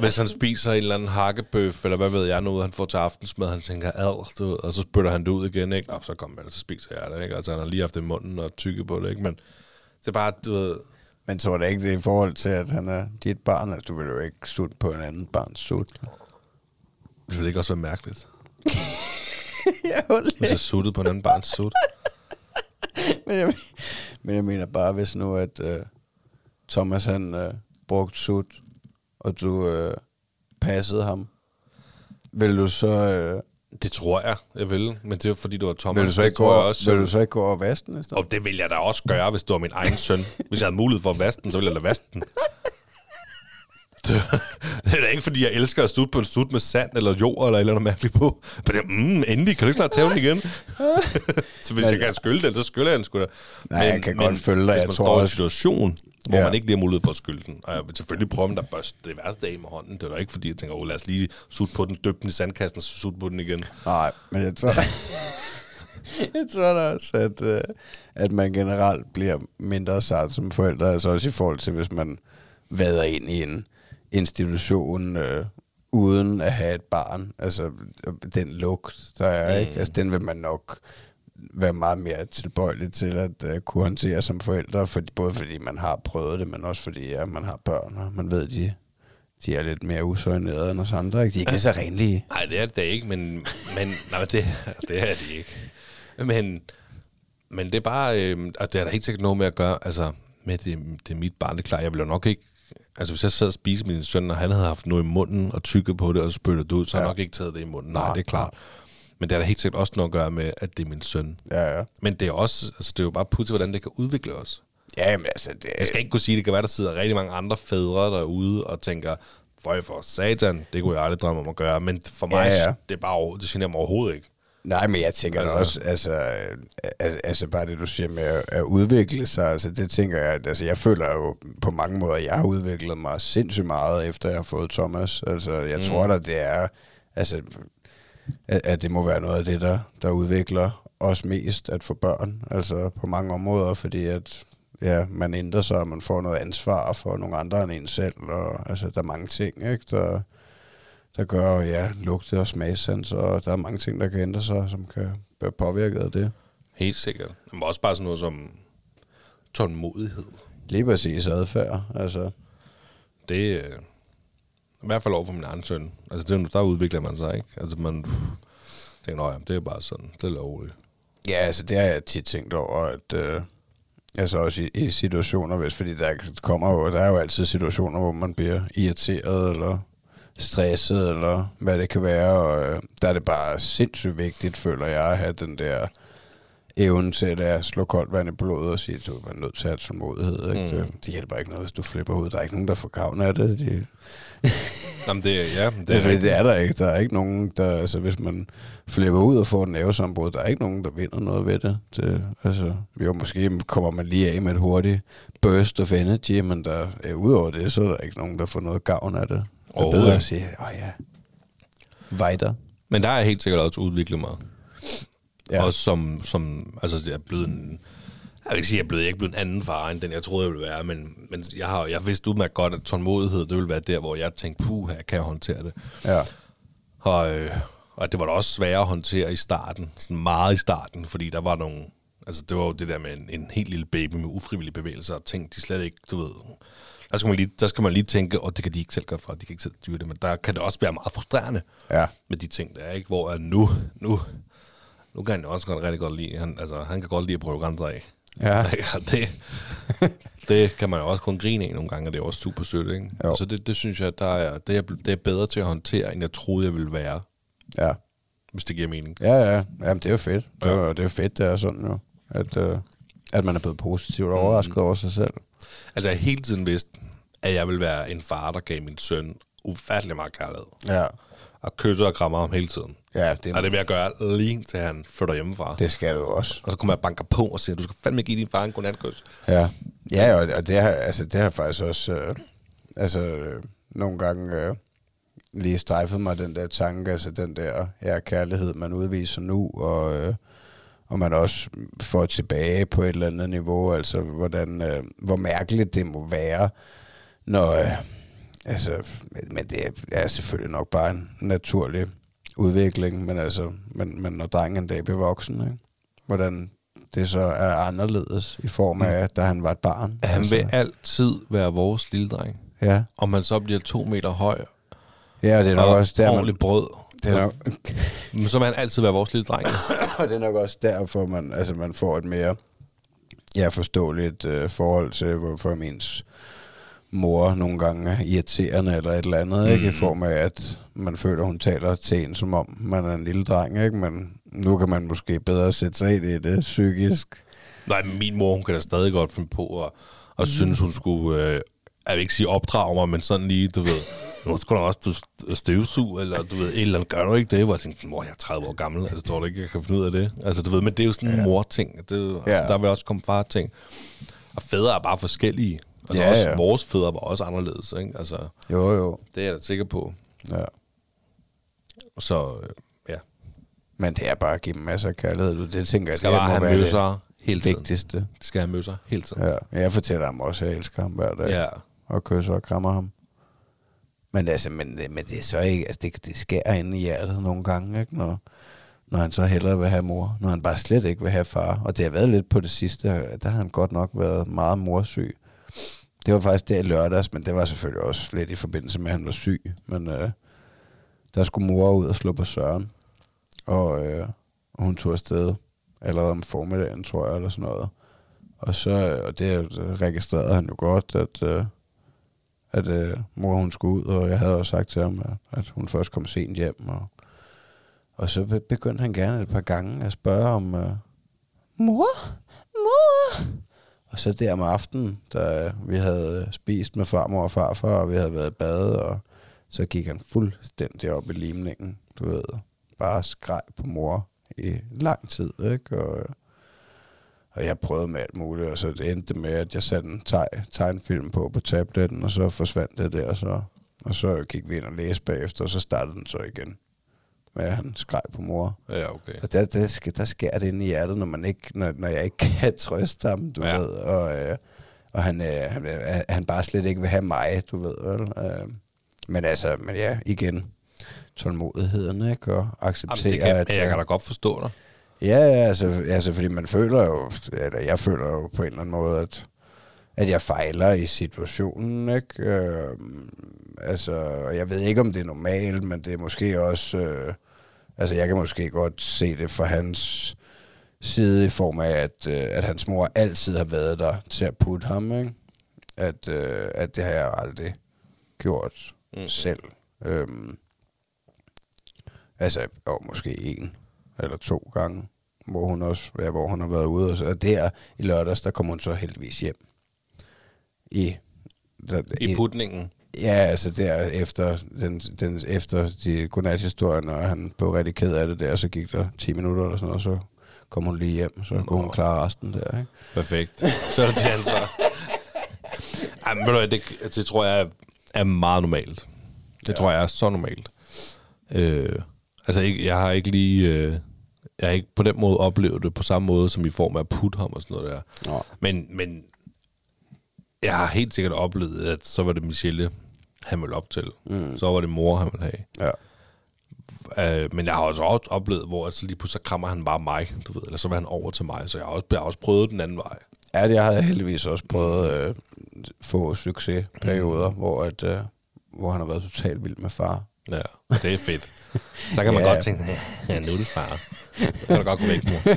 hvis han spiser en eller anden hakkebøf, eller hvad ved jeg, noget han får til aftensmad, han tænker, ad, du ved, og så spytter han det ud igen, ikke? Nå, så kommer det, så spiser jeg det, ikke? Altså, han har lige haft det i munden og tykket på det, ikke? Men det er bare, du ved, Men tror du ikke, det i forhold til, at han er dit barn? Altså, du vil jo ikke sutte på en anden barns sut. det ville ikke også være mærkeligt, jeg holder hvis jeg suttede på en anden barns sut. men, jeg, men jeg mener bare, hvis nu, at uh, Thomas han uh, brugte sut, og du uh, passede ham, vil du så... Uh, Det tror jeg, jeg vil, men det er jo fordi, du var Thomas. vil, du så ikke gå, jeg også, vil du så ikke gå og vaske den? Og det vil jeg da også gøre, hvis det var min egen søn. Hvis jeg havde mulighed for at vaske den, så ville jeg da vaske den. Det, det er da ikke, fordi jeg elsker at stutte på en sut med sand eller jord eller et eller andet mærkeligt på. Men det, mm, endelig, kan du ikke snart tage den igen? så hvis jeg kan skylde den, så skylder jeg den sgu da. Nej, jeg kan godt følge dig. Hvis Jeg man tror står i en også- situation, hvor Ja. man ikke lige har mulighed for at skylde den. Og jeg vil selvfølgelig prøve, at der børste det værste af med hånden. Det er da ikke, fordi jeg tænker, oh, lad os lige sutte på den, døbe den i sandkassen, og sutte på den igen. Nej, men jeg tror, jeg tror da også, at, øh, at man generelt bliver mindre sart som forældre. Altså også i forhold til, hvis man vader ind i en institution øh, uden at have et barn. Altså den lugt, der er, mm. ikke? Altså den vil man nok være meget mere tilbøjelig til at uh, kunne håndtere som forældre, for, både fordi man har prøvet det, men også fordi ja, man har børn, og man ved, de, de er lidt mere usøgnerede end os andre. Ikke? De er ikke så renlige. Nej, det er det ikke, men, men nej, det, det er det ikke. Men, men det er bare, øh, altså, det er der helt sikkert noget med at gøre, altså, med det, det er mit barn, det er klart, jeg ville nok ikke, altså hvis jeg sad og spiste min søn, og han havde haft noget i munden, og tykket på det, og spyttet det ud, så har jeg nok ikke taget det i munden. Nej, Nej, det er klart. Men det er der helt sikkert også noget at gøre med, at det er min søn. Ja, ja. Men det er også, altså det er jo bare pudsigt, hvordan det kan udvikle os. Ja, men altså, det, Jeg skal ikke kunne sige, det kan være, der sidder rigtig mange andre fædre derude og tænker, for for satan, det kunne jeg aldrig drømme om at gøre. Men for mig, Ja, ja. det er bare, det generer mig overhovedet ikke. Nej, men jeg tænker altså. Også, altså, al- altså bare det, du siger med at, at udvikle sig, altså det tænker jeg, at, altså jeg føler jo på mange måder, at jeg har udviklet mig sindssygt meget, efter jeg har fået Thomas. Altså jeg mm. tror da, det er, altså, at, at det må være noget af det, der, der udvikler os mest at få børn, altså på mange områder, fordi at ja, man ændrer sig, og man får noget ansvar for nogle andre end en selv, og altså der er mange ting, ikke, der, der gør, ja, lugte og smagssans, og der er mange ting, der kan ændre sig, som kan være påvirket af det. Helt sikkert. Men også bare sådan noget som tålmodighed. Lige præcis adfærd, altså. Det er i hvert fald over for min egen søn. Altså, det, er- der udvikler man sig, ikke? Altså, man tænker, nå ja, det er bare sådan, det er lovligt. Ja, altså det har jeg tit tænkt over, at øh, altså også i, i situationer, hvis, fordi der kommer jo, der er jo altid situationer, hvor man bliver irriteret, eller stresset, eller hvad det kan være, og øh, der er det bare sindssygt vigtigt, føler jeg, at have den der evne til at slå koldt vand i blodet og sige, at du er nødt til at have tålmodighed. Ikke? Mm. Det, det hjælper ikke noget, hvis du flipper ud. Der er ikke nogen, der får gavn af det. De, Jamen, det er, ja, det det, er, altså, det er der ikke. Der er ikke nogen, der, altså hvis man flipper ud og får en nervesambrud, der er ikke nogen, der vinder noget ved det. det altså, jo, måske kommer man lige af med et hurtigt burst of energy, men der, øh, udover det, så er der ikke nogen, der får noget gavn af det. Det er bedre at sige, åh ja, weiter. Men der jeg helt sikkert også udviklet mig. Ja. Ja. Også som, som, altså jeg er blevet en, jeg vil sige, jeg er ikke blevet en anden far, end den jeg troede, jeg ville være, men, men jeg har jeg vidste udmærket godt, at tålmodighed, det ville være der, hvor jeg tænkte, puh, her kan jeg håndtere det. Ja. Og, øh, og det var da også sværere at håndtere i starten, sådan meget i starten, fordi der var nogle, altså det var jo det der med en, en helt lille baby med ufrivillige bevægelser, og ting, de slet ikke, du ved, der skal man lige, der skal man lige tænke, og det kan de ikke selv gøre fra, de kan ikke selv styre det, men der kan det også være meget frustrerende Ja. med de ting, der er, ikke? Hvor er nu, nu, Nu kan han jo også godt rigtig godt lide, han, altså, han kan godt lide at prøve grænser af. Ja. Ja, det, det kan man jo også kun grine af nogle gange, og det er også super sødt, ikke? Jo. Så det, det synes jeg, der er, det, er, det er bedre til at håndtere, end jeg troede, jeg ville være, Ja. hvis det giver mening. Ja, ja. Jamen, det er jo fedt. Det er, Ja. det er jo fedt, det er sådan jo. At, øh, at man er blevet positivt overrasket over sig selv. Altså, jeg hele tiden vidst, at jeg vil være en far, der gav min søn ufattelig meget kærlighed. Ja. Og kysser og krammer ham hele tiden. Ja, det, Og det vil jeg gøre lige til han flytter hjemmefra. det skal du også. Og så kommer jeg banker på og siger, du skal fandme give din far en godnatkys. Ja, ja og, og det, har, altså, det har faktisk også øh, altså, øh, nogle gange øh, lige strejfet mig, den der tanke, altså den der ja, kærlighed, man udviser nu, og, øh, og man også får tilbage på et eller andet niveau, altså hvordan, øh, hvor mærkeligt det må være, når, øh, altså, men det er, er selvfølgelig nok bare en naturlig udvikling, men altså, men, men når drengen en dag bliver voksen, ikke? hvordan det så er anderledes i form af, da han var et barn. Han altså, vil altid være vores lille dreng. Ja, Om man så bliver to meter høj ja og det er nok og også der, man, brød, det er nok, men så vil han altid være vores lille dreng. og det er nok også derfor, man, altså, man får et mere ja, forståeligt øh, forhold til, hvorfor ens mor nogle gange er irriterende eller et eller andet, mm. ikke? I form af, at man føler, hun taler til en, som om man er en lille dreng, ikke? Men nu kan man måske bedre sætte sig ind i det psykisk. Nej, min mor, hun kan da stadig godt finde på at, at synes, hun skulle, øh, jeg vil ikke sige opdrage mig, men sådan lige, du ved, nu skal du også du støvsug, eller du ved, et eller andet, gør du ikke det? Hvor jeg tænkte, mor, jeg er 30 år gammel, altså tror du ikke, jeg kan finde ud af det? Altså, du ved, men det er jo sådan en ja. mor-ting. Det, er jo- altså, Ja. Der vil også komme far-ting. Og fædre er bare forskellige. Altså, Ja, også, ja. vores fædre var også anderledes, ikke? Altså, Jo, jo. det er jeg da sikker på. Ja. Så øh, ja, Men det er bare at give dem masser af kærlighed. Det tænker jeg, skal det bare må det hele tiden. vigtigste. Det skal have møsser hele tiden. Ja. Jeg fortæller ham også, at jeg elsker ham hver dag. Ja. og kysser og krammer ham. Men altså, men, men det er så ikke, altså det, det skærer inde i hjertet nogle gange, ikke? Når, når han så hellere vil have mor, når han bare slet ikke vil have far. Og det har været lidt på det sidste, der har han godt nok været meget morsyg. Det var faktisk der i lørdags, men det var selvfølgelig også lidt i forbindelse med, at han var syg. Men øh, der skulle mor ud og slå på Søren, og, øh, og hun tog afsted allerede om formiddagen, tror jeg, eller sådan noget. Og så, og det øh, registrerede han jo godt, at, øh, at øh, mor hun skulle ud, og jeg havde også sagt til ham, at, at hun først kom sent hjem. Og, og så begyndte han gerne et par gange at spørge om, øh, mor, mor. Og så der om aftenen, da vi havde spist med farmor og farfar, og vi havde været badet, bade, og så gik han fuldstændig op i limningen, du ved, bare skreg på mor i lang tid, ikke? Og, og jeg prøvede med alt muligt, og så det endte med, at jeg satte en teg- tegnfilm på på tabletten, og så forsvandt det der, og så, og så gik vi ind og læste bagefter, og så startede den så igen med, at han skreg på mor. Ja, okay. Og der, der, sker, der sker det inde i hjertet, når, man ikke, når, når jeg ikke kan trøste ham, du Ja. ved. Og, øh, og han, øh, han, øh, han bare slet ikke vil have mig, du ved. Vel? Øh, men altså, men ja, igen, tålmodigheden, ikke? Og Jamen, acceptere, det kan, at... jeg kan øh, da godt forstå dig. Ja, ja altså, altså, fordi man føler jo, eller jeg føler jo på en eller anden måde, at, at jeg fejler i situationen, ikke? Øh, altså, jeg ved ikke, om det er normalt, men det er måske også, øh, altså jeg kan måske godt se det fra hans side i form af, at, øh, at hans mor altid har været der til at putte ham, ikke? At, øh, at det har jeg aldrig gjort Mm. selv. Øhm, altså, og måske en eller to gange, hvor hun også, ja, hvor hun har været ude. Og, så, og der i lørdags, der kom hun så heldigvis hjem. I, der, I putningen. Ja, altså der efter, den, den, efter de godnathistorien, og han blev rigtig ked af det der, så gik der 10 minutter eller sådan noget, og så kom hun lige hjem, så kunne hun klare resten der, ikke? Perfekt. Så er det dit ansvar. Ej, men ved du det, det tror jeg er, meget normalt. Det ja. tror jeg er så normalt. Øh, altså, ikke, jeg har ikke lige... Øh, jeg har ikke på den måde oplevet det på samme måde, som i form af at putte ham og sådan noget der. Nå. Men, men jeg har helt sikkert oplevet, at så var det Michelle, han ville op til. Mm. Så var det mor, han ville have. Ja. Øh, men jeg har også også oplevet, hvor altså lige pludselig så krammer han bare mig, du ved, eller så var han over til mig, så jeg har også, jeg har også prøvet den anden vej. Ja, det har jeg heldigvis også prøvet øh, få succesperioder, mm. hvor, at, øh, hvor han har været totalt vild med far. Ja, det er fedt. Så kan man Ja. godt tænke, ja, nu er det far. Så kan du godt gå væk, mor.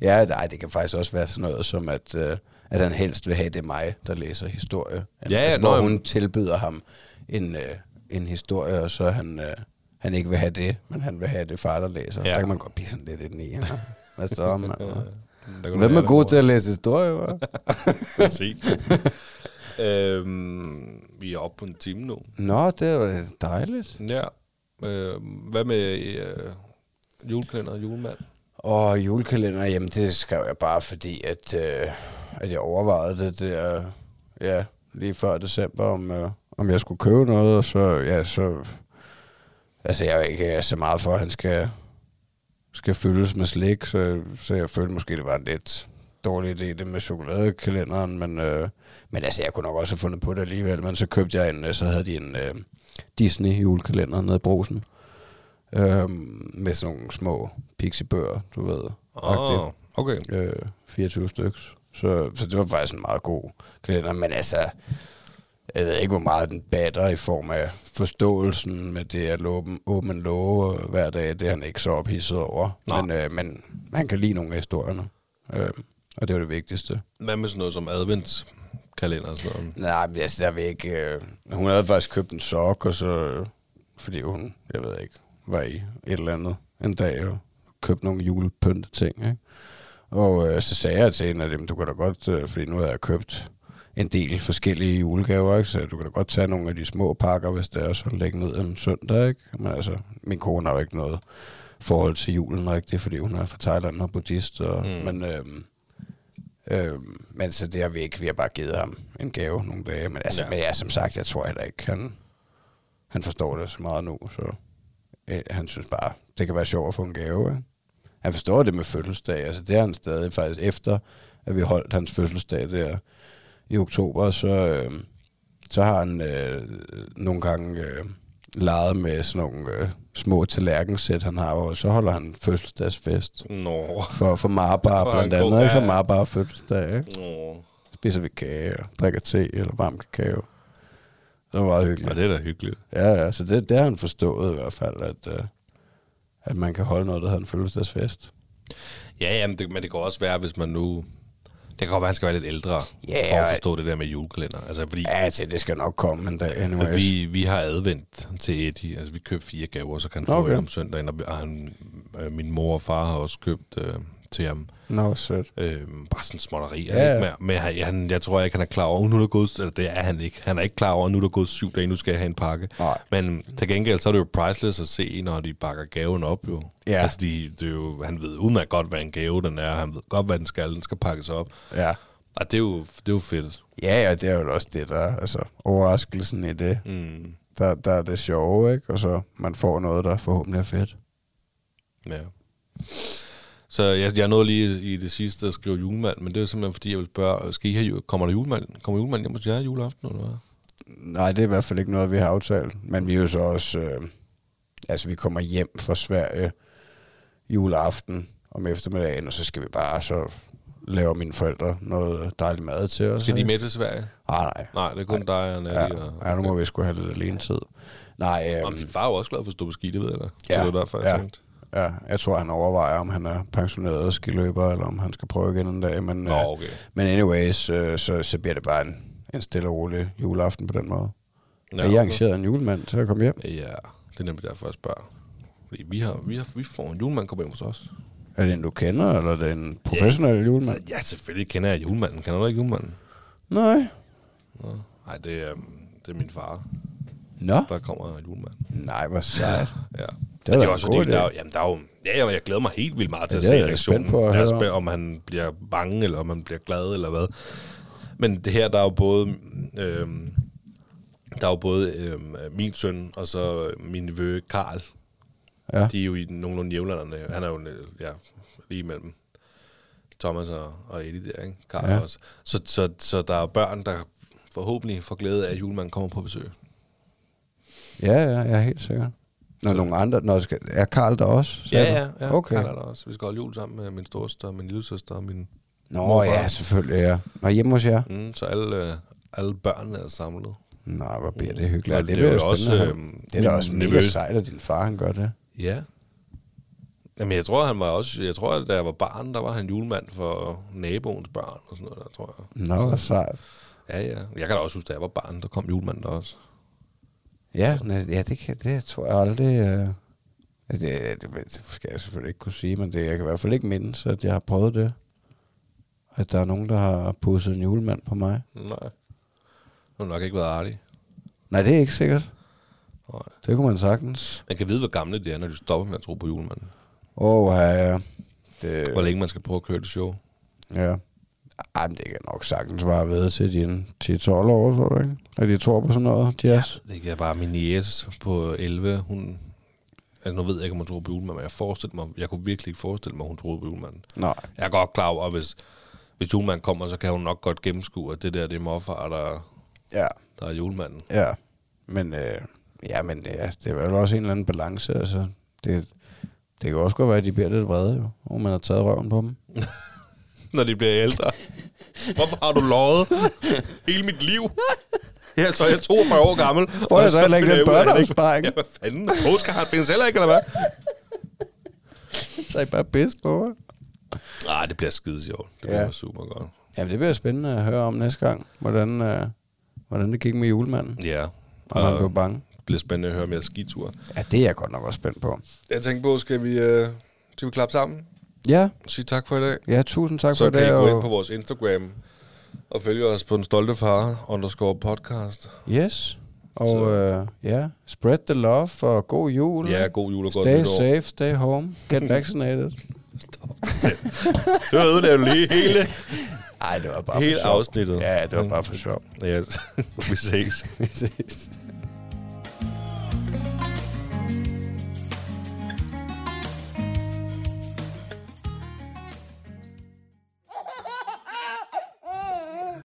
Ja, nej, det kan faktisk også være sådan noget som, at, øh, at han helst vil have, det er mig, der læser historie. Ja, ja, altså, nå, hvor jamen. hun tilbyder ham en, øh, en historie, og så han, øh, han ikke vil have det, men han vil have det far, der læser. Ja. Der kan man godt blive sådan lidt ind i. Hvad så, mand? Hvem er god til at læse historie, hva'? Præcis. øhm, vi er oppe på en time nu. Nå, det er jo dejligt. Ja. Øh, hvad med øh, julekalender og julemand? Og julekalender, jamen det skrev jeg bare fordi, at, øh, at jeg overvejede det der, ja, lige før december, om, øh, om jeg skulle købe noget, og så, ja, så, altså jeg er ikke så meget for, at han skal, skal fyldes med slik, så, så jeg følte måske, det var en lidt dårlig idé, det med chokoladekalenderen, men, øh, men altså, jeg kunne nok også have fundet på det alligevel, men så købte jeg en, øh, så havde de en øh, Disney julekalender nede i brusen, øhm, med sådan nogle små pixiebøger, du ved. agtigt. Oh, okay. Øh, 24 stykker. Så, så det var faktisk en meget god kalender. Men altså, jeg ved ikke, hvor meget den batter i form af forståelsen med det at åben, åben love hver dag. Det er han ikke så ophidset over. Nå. Men, øh, men han kan lide nogle af historierne. Øh, og det var det vigtigste. Hvad med sådan noget som adventskalender og sådan noget? Nej, men altså, jeg ved ikke... Øh, hun havde faktisk købt en sok, og så... Øh, fordi hun, jeg ved ikke, var i et eller andet en dag og købte nogle julepynte ting, ikke? Og øh, så sagde jeg til hende, at jamen, du kan da godt... Øh, fordi nu havde jeg købt en del forskellige julegaver, ikke? Så du kan da godt tage nogle af de små pakker, hvis det er, så lægge ned en søndag, ikke? Men altså, min kone har jo ikke noget forhold til julen rigtigt, fordi hun er fra Thailand og buddhist, og, Mm. men... Øh, Øh, men så det har vi ikke. Vi har bare givet ham en gave nogle dage. Men, altså, ja. men ja, som sagt, jeg tror heller ikke, han, han forstår det så meget nu. Så øh, han synes bare, det kan være sjovt at få en gave. Ikke? Han forstår det med fødselsdag. Altså, det er han stadig faktisk efter, at vi holdt hans fødselsdag der i oktober. Så, øh, så har han øh, nogle gange øh, leget med sådan nogle øh, små tallerkensæt, han har. Og så holder han fødselsdagsfest. Nå. For, for Marbar blandt god- andet, ikke? Så ja. Marbar fødselsdag, ikke? Nå. Spiser vi kage og drikker te eller varm kakao. Det var meget Ja, hyggeligt. det er da hyggeligt. Ja, ja, så det, det har han forstået i hvert fald, at, uh, at man kan holde noget, der hedder en fødselsdagsfest. Ja, jamen, det, men det kan også være, hvis man nu... Det kan godt være, han skal være lidt ældre, Ja, for at forstå det der med julekalender. Altså, fordi Ja, altså, det skal nok komme en dag. Anyways. vi, vi har advendt til Eddie. Altså, vi købte fire gaver, så kan han få Okay. okay. om søndagen. Og han, øh, min mor og far har også købt øh, til ham. Nå, sødt. Øh, bare sådan småtterier. Ja, Ja. Men han, jeg tror ikke, han er klar over, nu er der gået, eller det er han ikke. Han er ikke klar over, nu er der gået syv dage, nu skal jeg have en pakke. Nej. Men til gengæld, så er det jo priceless at se, når de bakker gaven op jo. Ja. Altså, de, det er jo, han ved udmærket godt, hvad en gave den er. Han ved godt, hvad den skal. Den skal pakkes op. Ja. Og det er jo, det er jo fedt. Ja, ja, det er jo også det, der altså overraskelsen i det. Mm. Der, der er det sjove, ikke? Og så man får noget, der forhåbentlig er fedt. Ja. Så jeg, jeg nåede lige i det sidste at skrive julemand, men det er simpelthen fordi, jeg vil spørge, skal I have, kommer der julemand? Kommer julemand hjem hos jer juleaften, eller hvad? Nej, det er i hvert fald ikke noget, vi har aftalt. Men vi er jo så også... Øh, altså, vi kommer hjem fra Sverige juleaften om eftermiddagen, og så skal vi bare så laver mine forældre noget dejligt mad til os. Skal de med til Sverige? Nej, nej. Nej, det er kun dig og Natty. Ja, og, ja, nu må vi sgu have lidt alene tid. Nej, Om øhm, din far er jo også glad for at stå på ski, det ved jeg da. Så Ja, det var derfor, jeg ja. tænkte. Ja, jeg tror, han overvejer, om han er pensioneret skiløber, eller om han skal prøve igen en dag. Men, Nå, øh, okay. men anyways, øh, så, så bliver det bare en, en stille og rolig juleaften på den måde. Ja, Ja, er I okay. arrangeret en julemand til at komme hjem? Ja, det er nemlig derfor, jeg spørger. Fordi vi, har, vi, har, vi får en julemand kommer hjem hos os. Er det en, du kender, eller er det en professionel julemand? Ja, selvfølgelig kender jeg julemanden. Kender du ikke julemanden? Nej. Nå. Nej, det er, øhm, det er min far, Nå. der kommer en julemand. Nej, hvor sejt. Ja. Det, er det er også fordi, der, er jamen, der er jo, ja, jeg glæder mig helt vildt meget til Ja, at se reaktionen. på at Jeg er om. spændt, om han bliver bange, eller om han bliver glad, eller hvad. Men det her, der er jo både... Øhm, der er jo både øhm, min søn, og så min nevø Karl. Ja. De er jo i nogenlunde jævnaldrende. Han er jo ja, lige mellem Thomas og, og Eddie der, ikke? Karl ja. også. Så, så, så der er børn, der forhåbentlig får glæde af, at julemanden kommer på besøg. Ja, ja, jeg er helt sikker. Når Så- nogle andre... Når skal, er Karl der også? Ja, du? ja, ja. Okay. Karl er der også. Vi skal holde jul sammen med min storesøster, min lille søster og min... Nå Morfar. ja, selvfølgelig, ja. Nå, hjemme hos jer? Mm, så alle, øh, alle børnene er samlet. Nej, hvor bliver det hyggeligt. Ja, det, det bliver er jo også, øh, det er da også mega nervøs. sejt, at din far han gør det. Ja. Jamen, jeg tror, han var også... Jeg tror, at da jeg var barn, der var han julemand for naboens børn og sådan noget der, tror jeg. Nå, hvor sejt. Ja, ja. Jeg kan da også huske, da jeg var barn, der kom julemanden der også. Ja, nej, ja det, kan, det tror jeg aldrig... Øh, det, det, det skal jeg selvfølgelig ikke kunne sige, men det, jeg kan i hvert fald ikke mindes, at jeg har prøvet det. At der er nogen, der har pusset en julemand på mig. Nej. Det har nok ikke været artig. Nej, det er ikke sikkert. Nej. Det kunne man sagtens. Man kan vide, hvor gamle det er, når de stopper med at tro på julemanden. Åh, oh, ja, ja. Det, Hvor længe man skal prøve at køre det show. Ja. Ej, men det kan nok sagtens være ved til dine 10-12 år, tror du ikke? At de tror på sådan noget jazz. Det kan bare min niece på 11, hun... Altså, nu ved jeg ikke, om hun tror på julemanden, men jeg, forestiller mig, jeg kunne virkelig ikke forestille mig, at hun troede på julemanden. Nej. Jeg er godt klar over, at hvis, hvis julemanden kommer, så kan hun nok godt gennemskue, at det der, det er morfar, der, Ja. der er julemanden. Ja. Men, øh, ja, men ja, det er vel også en eller anden balance, altså. Det, det kan også godt være, at de bliver lidt vrede, jo, hvor man har taget røven på dem. Når de bliver ældre. Hvorfor har du lovet hele mit liv? Ja, så er jeg 42 år gammel. Får jeg så heller ikke den børneopsparing? Ja, hvad fanden? Postcard findes heller ikke, eller hvad? Så er I bare pis på mig. Nej, det bliver skide sjovt. Det Ja. bliver super godt. Jamen, det bliver spændende at høre om næste gang, hvordan, øh, hvordan det gik med julemanden. Ja. Og han blev bange. det bliver spændende at høre mere skitur. Ja, det er jeg godt nok også spændt på. Jeg tænker på, skal vi, øh, skal vi klappe sammen? Ja, Sige tak for i dag. ja tusind tak så for kan det. I gå ind på vores Instagram og følge os på den stolte far underscore podcast. yes. Og øh, ja, spread the love og god jul. Ja, god jul og godt Stay nytår. safe, stay home, get vaccinated. Det var ødelagt lige hele, Nej, det var bare hele for sjov. afsnittet. Ja, det var bare for sjov. Ja, vi ses. Vi ses.